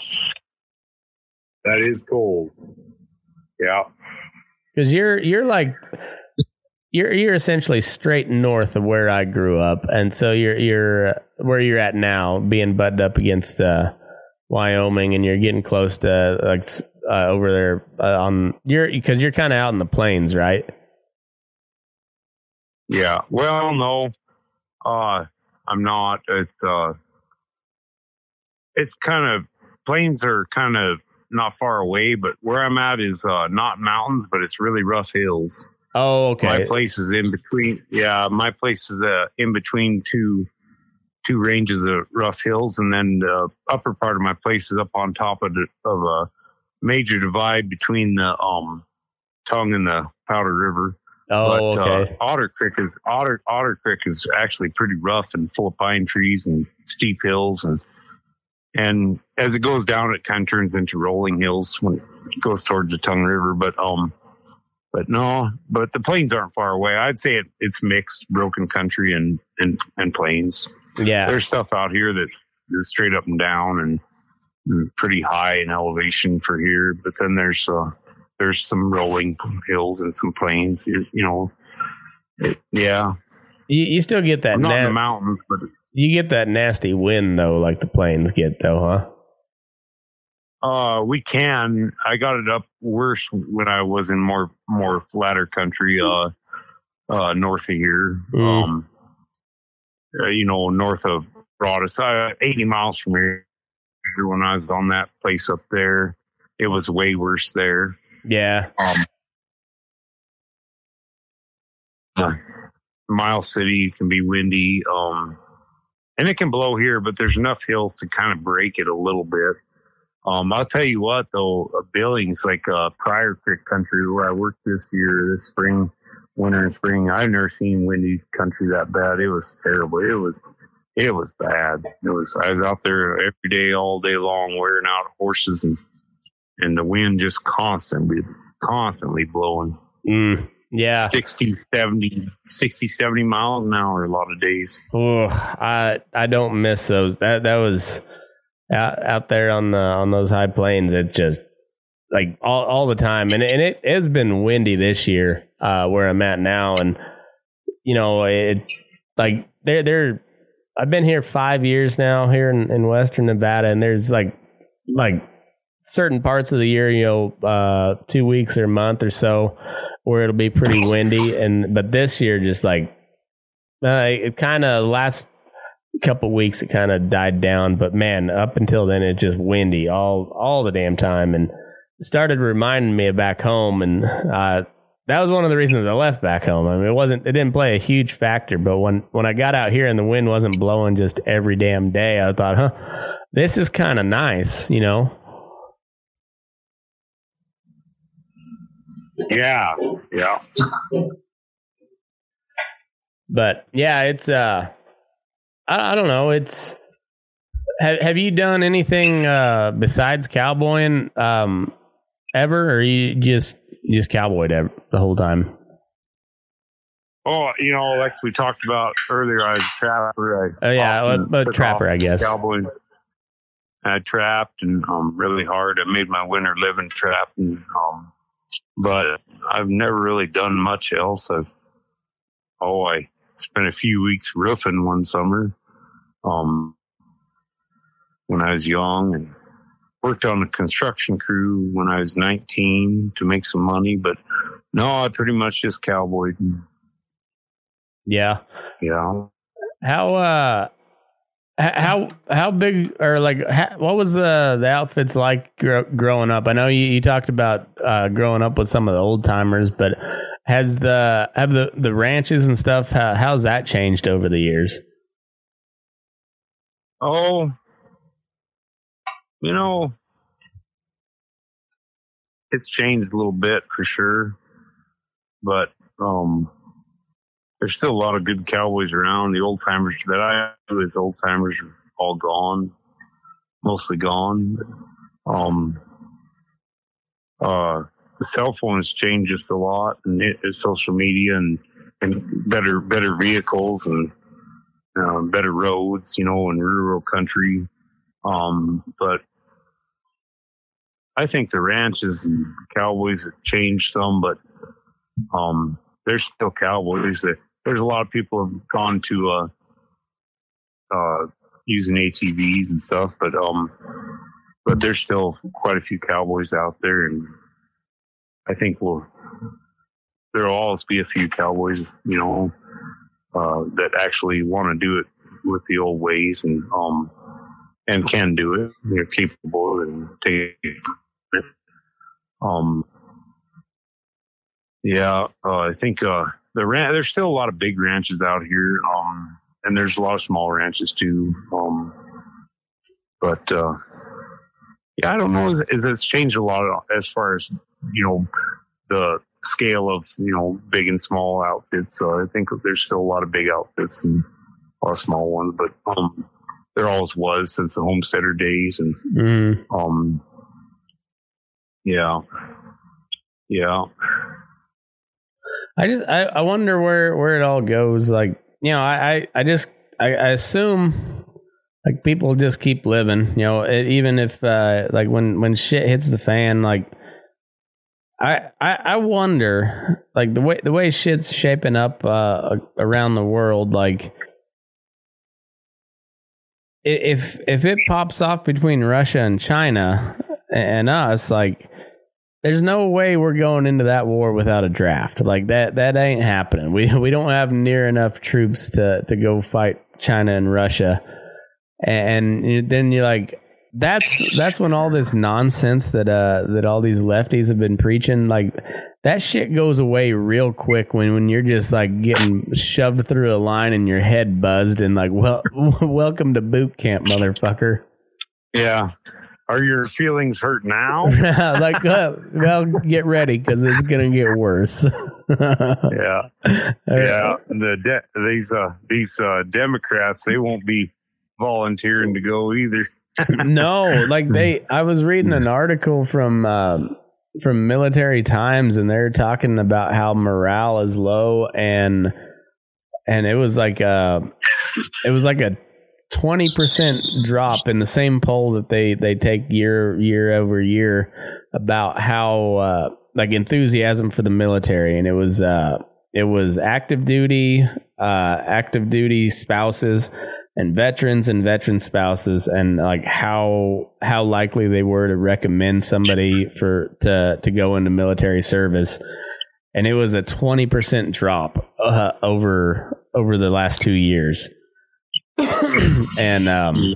That is cold. Yeah. Cuz you're you're like you're you're essentially straight north of where I grew up, and so you're you're where you're at now, being butted up against uh, Wyoming, and you're getting close to like uh, over there uh, on you're because you're kind of out in the plains, right? Yeah. Well, no, uh, I'm not. It's uh, it's kind of plains are kind of not far away, but where I'm at is uh, not mountains, but it's really rough hills. Oh, okay. My place is in between. Yeah, my place is uh, in between two two ranges of rough hills, and then the upper part of my place is up on top of the, of a major divide between the um Tongue and the Powder River. Oh, but, uh, okay. Uh, Otter Creek is Otter Otter Creek is actually pretty rough and full of pine trees and steep hills, and and as it goes down, it kind of turns into rolling hills when it goes towards the Tongue River. But um, but no, but the plains aren't far away. I'd say it, it's mixed, broken country and, and, and plains. Yeah. There's stuff out here that is straight up and down and, and pretty high in elevation for here. But then there's, uh, there's some rolling hills and some plains, you, you know. It, yeah. You, you still get that. not na- in the mountains, but you get that nasty wind though, like the plains get though, huh? Uh, we can. I got it up worse when I was in more more flatter country, uh, uh, north of here. Mm. Um, uh, you know, north of Broadus, uh, 80 miles from here. When I was on that place up there, it was way worse there. Yeah. Um, uh, Miles City can be windy. Um, and it can blow here, but there's enough hills to kind of break it a little bit. Um, I'll tell you what though, Billings, like, uh, Pryor Creek country where I worked this year, this spring, winter and spring, I've never seen windy country that bad. It was terrible. It was, it was bad. It was, I was out there every day, all day long, wearing out horses and, and the wind just constantly, constantly blowing. Mm, yeah. 60, 70, 60, 70 miles an hour a lot of days. Oh, I, I don't miss those. That, that was, out, out there on the on those high plains, it just like all all the time, and and it has been windy this year uh, where I'm at now, and you know it like they're they're I've been here five years now here in, in Western Nevada, and there's like like certain parts of the year, you know, uh, two weeks or a month or so where it'll be pretty windy, and but this year just like uh, it kind of last couple weeks it kind of died down, but man, up until then it's just windy all all the damn time, and started reminding me of back home, and uh, that was one of the reasons I left back home. I mean, it wasn't it didn't play a huge factor, but when when I got out here and the wind wasn't blowing just every damn day, I thought, huh, this is kind of nice, you know. Yeah, yeah. But yeah, it's uh I, I don't know. It's have have you done anything uh, besides cowboying um, ever, or you just just cowboyed ever, the whole time? Oh, you know, like we talked about earlier, I was a trapper. I oh yeah, a trapper, I guess. Cowboy. I trapped and um, really hard. I made my winter living trapping, um, but I've never really done much else. I've oh, I spent a few weeks roofing one summer um, when I was young and worked on a construction crew when I was 19 to make some money. But no, I pretty much just cowboyed. Yeah. Yeah. How, uh, how how big or like how, what was the the outfits like gr- growing up? I know you, you talked about uh, growing up with some of the old timers, but has the have the the ranches and stuff? How, how's that changed over the years? Oh, you know, it's changed a little bit for sure, but um, there's still a lot of good cowboys around. The old timers that I knew as old timers are all gone, mostly gone. Um, uh, the cell phone has changed us a lot, and it, it's social media and and better better vehicles and uh, better roads, you know, in rural country. Um, but I think the ranches and cowboys have changed some, but um, there's still cowboys. There's a lot of people have gone to uh, uh, using ATVs and stuff, but um, but there's still quite a few cowboys out there, and I think we'll there'll always be a few cowboys, you know, uh, that actually want to do it with the old ways and um and can do it. They're capable and take. Um, yeah, uh, I think uh, the ran- there's still a lot of big ranches out here, um, and there's a lot of small ranches too. Um, but uh, yeah, I don't know. Is it's changed a lot as far as you know the scale of you know big and small outfits. So I think there's still a lot of big outfits and a lot of small ones, but um, there always was since the homesteader days, and Mm. um, yeah, yeah. I just I, I wonder where where it all goes. Like you know, I I, I just I, I assume like people just keep living. You know, it, even if uh, like when when shit hits the fan, like I, I I wonder like the way the way shit's shaping up uh, around the world, like. If if it pops off between Russia and China and us, like there's no way we're going into that war without a draft. Like that that ain't happening. We [laughs] we don't have near enough troops to to go fight China and Russia. And then you're like that's that's when all this nonsense that uh that all these lefties have been preaching like that shit goes away real quick when when you're just like getting shoved through a line and your head buzzed and like well [laughs] welcome to boot camp motherfucker. Yeah. Are your feelings hurt now? [laughs] like, well, well, get ready because it's gonna get worse. [laughs] yeah. Yeah. The de- these uh these uh Democrats, they won't be volunteering to go either. [laughs] no, like they. I was reading an article from um, from Military Times, and they're talking about how morale is low, and and it was like a it was like a twenty percent drop in the same poll that they they take year year over year about how uh, like enthusiasm for the military, and it was uh, it was active duty, uh, active duty spouses and veterans and veteran spouses and like how how likely they were to recommend somebody for to to go into military service. And it was a 20% drop uh, over over the last 2 years [clears throat] and um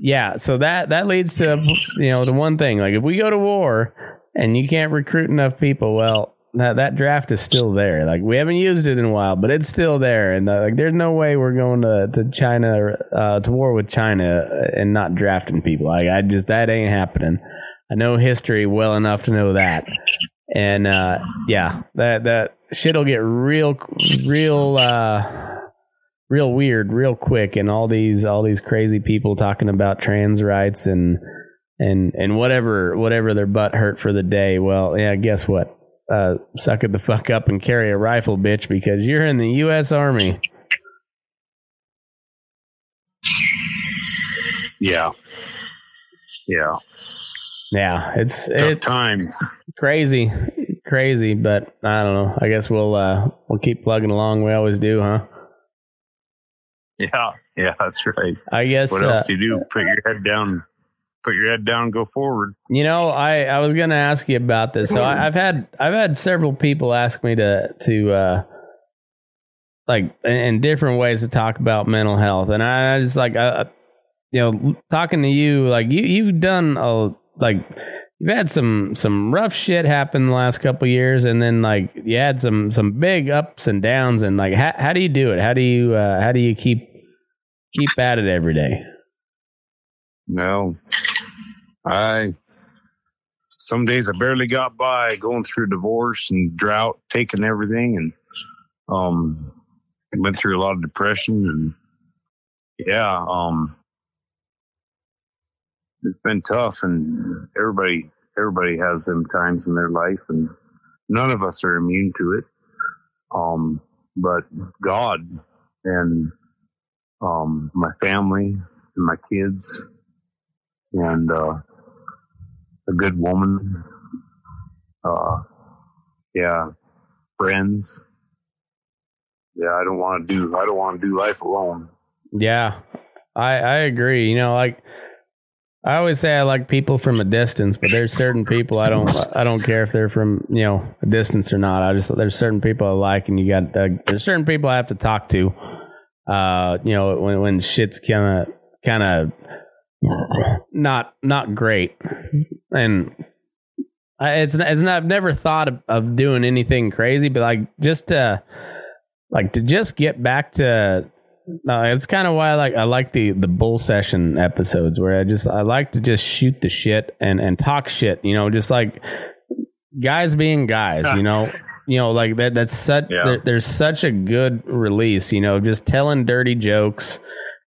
yeah so that that leads to you know the one thing like if we go to war and you can't recruit enough people well that that draft is still there. Like we haven't used it in a while, but it's still there. And uh, like, there's no way we're going to to China uh, to war with China and not drafting people. Like I just that ain't happening. I know history well enough to know that. And uh, yeah, that that shit'll get real, real, uh, real weird, real quick. And all these all these crazy people talking about trans rights and and and whatever whatever their butt hurt for the day. Well, yeah, guess what? uh, suck it the fuck up and carry a rifle, bitch, because you're in the U.S. Army. Yeah. Yeah. Yeah, it's Tough it's times. crazy, crazy, but I don't know. I guess we'll uh, we'll keep plugging along. We always do, huh? [laughs] Yeah. Yeah, that's right. I guess. What uh, else do you do? Put your head down. Put your head down. Go forward. You know, I, I was gonna ask you about this. So I, I've had I've had several people ask me to to uh, like in, different ways to talk about mental health, and I, I just like uh, you know talking to you like you you've done a like you've had some some rough shit happen the last couple of years, and then like you had some some big ups and downs, and like how how do you do it? How do you uh, how do you keep keep at it every day? No, I some days I barely got by going through divorce and drought, taking everything, and um, went through a lot of depression and yeah, um, it's been tough, and everybody everybody has them times in their life, and none of us are immune to it. Um, but God and um, my family and my kids and uh, a good woman. Uh, yeah, friends. Yeah, I don't want to do. I don't want to do life alone. Yeah, I I agree. You know, like I always say, I like people from a distance, but there's certain people I don't I don't care if they're from you know a distance or not. I just there's certain people I like, and you got uh, there's certain people I have to talk to. Uh, you know, when when shit's kind of kind of not not great, and I, it's it's not, I've never thought of, of doing anything crazy, but like just to like to just get back to no, it's kind of why I like I like the the bull session episodes where I just I like to just shoot the shit and and talk shit, you know, just like guys being guys, you know. You know, like that that's such Yeah. there, there's such a good release, you know, just telling dirty jokes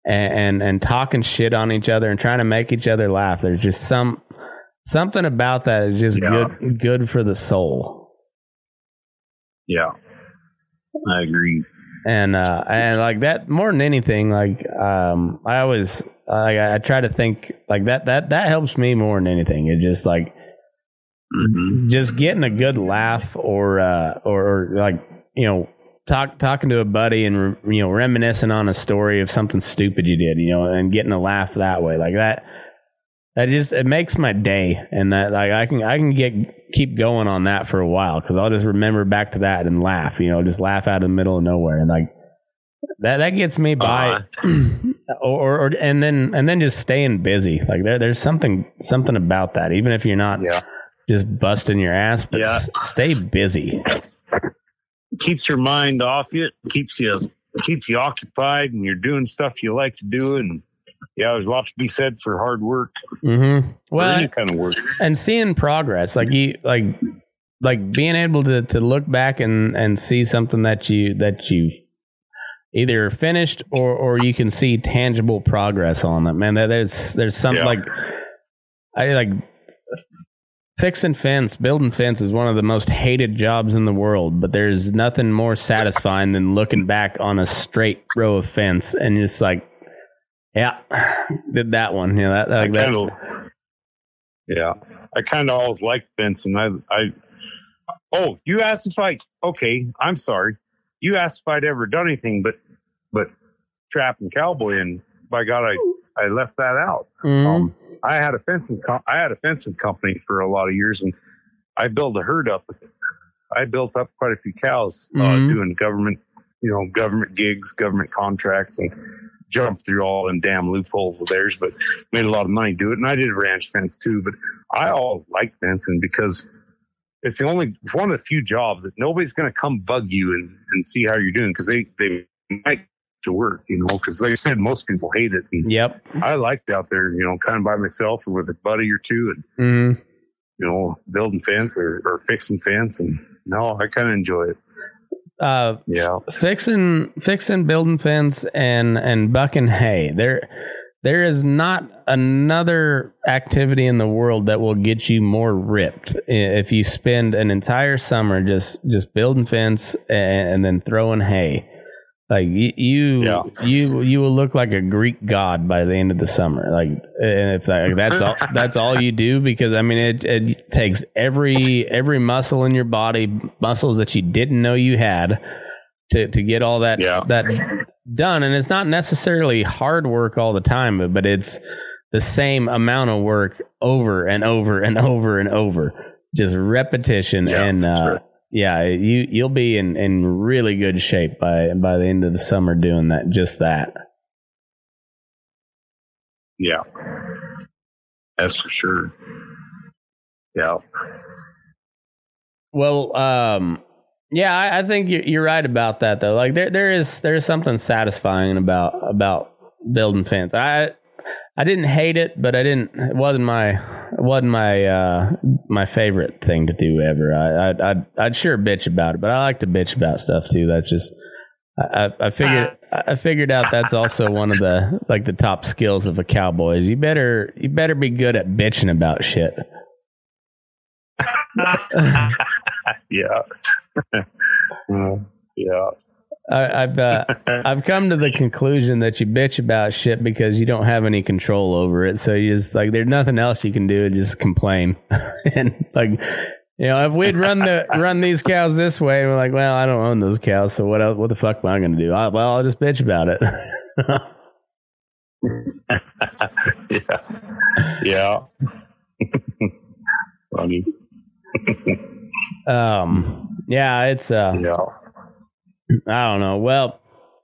and, and and talking shit on each other and trying to make each other laugh. There's just some something about that is just Yeah. good good for the soul. Yeah, I agree. and uh and like that more than anything like um i always i i try to think like that that that helps me more than anything it's just like hmm just getting a good laugh or uh or, or like you know talk talking to a buddy and you know reminiscing on a story of something stupid you did you know and getting a laugh that way. Like that that just it makes my day. And that like i can i can get keep going on that for a while because i'll just remember back to that and laugh you know just laugh out of the middle of nowhere. And like that that gets me by [clears throat] or, or and then and then just staying busy. Like there there's something something about that even if you're not Yeah, just busting your ass but Yeah. s- stay busy keeps your mind off it. Keeps you keeps you occupied, and you're doing stuff you like to do. And yeah, there's a lot to be said for hard work mm-hmm. well any kind of work. and seeing progress like you like like being able to to look back and and see something that you that you either finished or or you can see tangible progress on it man there's there's something Yeah. like i like fixing fence building fence is one of the most hated jobs in the world but there's nothing more satisfying than looking back on a straight row of fence and just like yeah [sighs] did that one you know that, like that kind of, yeah, I kind of always liked fencing. I, I, oh, you asked if I, okay, I'm sorry. You asked if I'd ever done anything, but, but trap and cowboy, and by God, I, I left that out. Mhm. Um, I had a fencing, com- I had a fencing company for a lot of years, and I built a herd up. I built up quite a few cows uh, Mhm. doing government, you know, government gigs, government contracts, and jumped through all them damn loopholes of theirs, but made a lot of money doing it. And I did ranch fence too, but I always liked fencing because it's the only one of the few jobs that nobody's going to come bug you and, and see how you're doing because they they like to work, you know, because like they said most people hate it. And yep I liked out there, you know, kind of by myself or with a buddy or two, and Mhm. you know, building fence or, or fixing fence, and no, I kind of enjoy it. uh Yeah, fixing fixing building fence and and bucking hay there there is not another activity in the world that will get you more ripped if you spend an entire summer just just building fence and, and then throwing hay like you you, Yeah. you you will look like a greek god by the end of the summer like and if that, that's all [laughs] that's all you do because i mean it, it takes every every muscle in your body muscles that you didn't know you had to to get all that Yeah. that done and it's not necessarily hard work all the time but, but it's the same amount of work over and over and over and over just repetition Yeah, and uh sure. Yeah you you'll be in in really good shape by by the end of the summer doing that just that yeah, that's for sure. Yeah, Well, um, yeah, I, I think you're, you're right about that though. Like there, there is there's something satisfying about about building fence. I I didn't hate it, but I didn't. It wasn't my wasn't my uh, my favorite thing to do ever. I, I'd, I'd I'd sure bitch about it, but I like to bitch about stuff too. That's just I, I figured I figured out that's also one of the like the top skills of a cowboy is you better you better be good at bitching about shit. [laughs] yeah. Uh, [laughs] yeah. I, I've uh, [laughs] I've come to the conclusion that you bitch about shit because you don't have any control over it. So you just like there's nothing else you can do. Just complain [laughs] and like you know if we'd run the run these cows this way, we're like, well, I don't own those cows, so what else, what the fuck am I going to do? I, well, I'll just bitch about it. [laughs] yeah. Yeah. Funny. um. Yeah. It's uh. Yeah. I don't know. Well,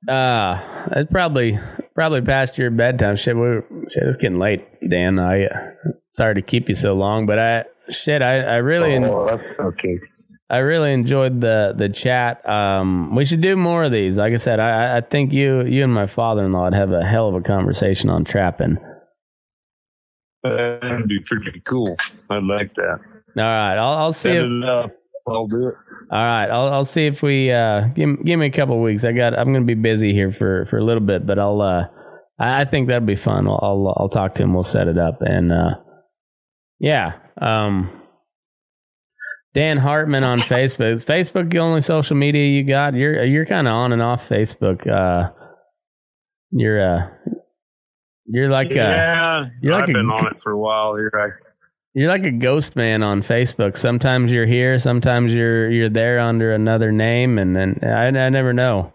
uh, it's probably probably past your bedtime. Shit, we're shit. It's getting late, Dan. I uh, sorry to keep you so long, but I shit. I I really Oh, that's okay. I really enjoyed the the chat. Um, we should do more of these. Like I said, I I think you you and my father in law would have a hell of a conversation on trapping. That'd be pretty cool. I'd like that. All right, I'll I'll see. If, Send it up. I'll do it. All right, I'll I'll see if we uh give give me a couple of weeks. I got I'm gonna be busy here for for a little bit, but I'll uh I, think that'd be fun. I'll, I'll I'll talk to him. We'll set it up and uh yeah um. Dan Hartman on Facebook. Is Facebook the only social media you got? You're you're kind of on and off Facebook. Uh, you're uh, you're like uh, yeah, you're like I've a been g- on it for a while. You're right. You're like a ghost man on Facebook. Sometimes you're here, sometimes you're you're there under another name, and then I, I never know.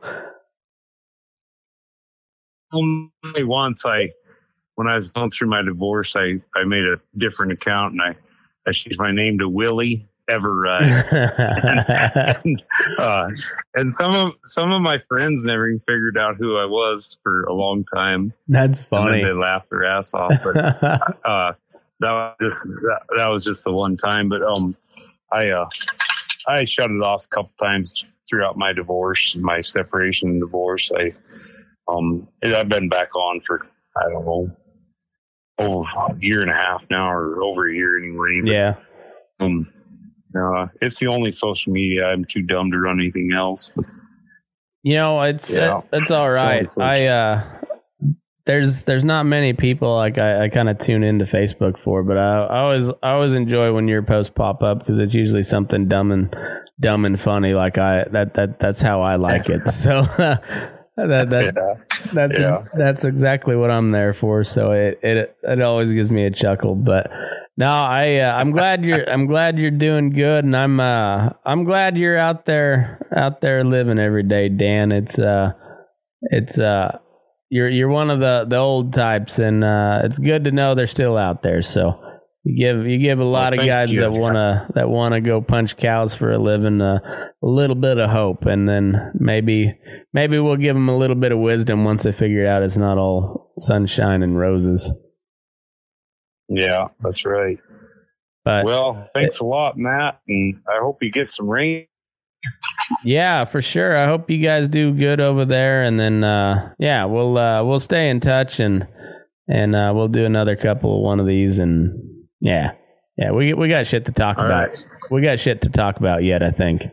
Only once I, when I was going through my divorce, I I made a different account and I I changed my name to Willie Everett. and, [laughs] uh, and some of some of my friends never even figured out who I was for a long time. That's And funny. they laughed their ass off. But [laughs] uh, that was just that, that was just the one time. But um, I uh, I shut it off a couple times throughout my divorce, my separation and divorce. I um, I've been back on for I don't know over a year and a half now, or over a year anyway. But, yeah. Um, uh, it's the only social media. I'm too dumb to run anything else. You know, it's Yeah. uh, it's all right. Like- I uh there's there's not many people like I, I kind of tune into Facebook for, but I, I always I always enjoy when your posts pop up because it's usually something dumb and dumb and funny. Like I that that that's how I like it. [laughs] So [laughs] that that Yeah. that's Yeah. that's exactly what I'm there for. So it it it always gives me a chuckle. But no, I uh, I'm glad you're [laughs] I'm glad you're doing good, and I'm uh I'm glad you're out there out there living every day, Dan. It's uh it's uh you're you're one of the the old types, and uh it's good to know they're still out there. So. You give you give a lot of guys you. that wanna that wanna go punch cows for a living uh, a little bit of hope, and then maybe maybe we'll give them a little bit of wisdom once they figure out it's not all sunshine and roses. Yeah, that's right. But Well, thanks a lot, Matt, and I hope you get some rain. Yeah, for sure. I hope you guys do good over there, and then uh, yeah, we'll uh, we'll stay in touch and and uh, we'll do another couple of one of these, and yeah, yeah, we we got shit to talk All about. right. We got shit to talk about yet. I think.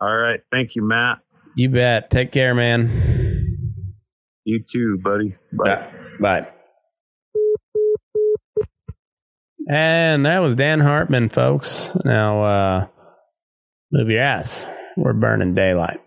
All right. Thank you, Matt. You bet. Take care, man. You too, buddy. Bye. Bye. And that was Dan Hartman, folks. Now, uh, move your ass. We're burning daylight.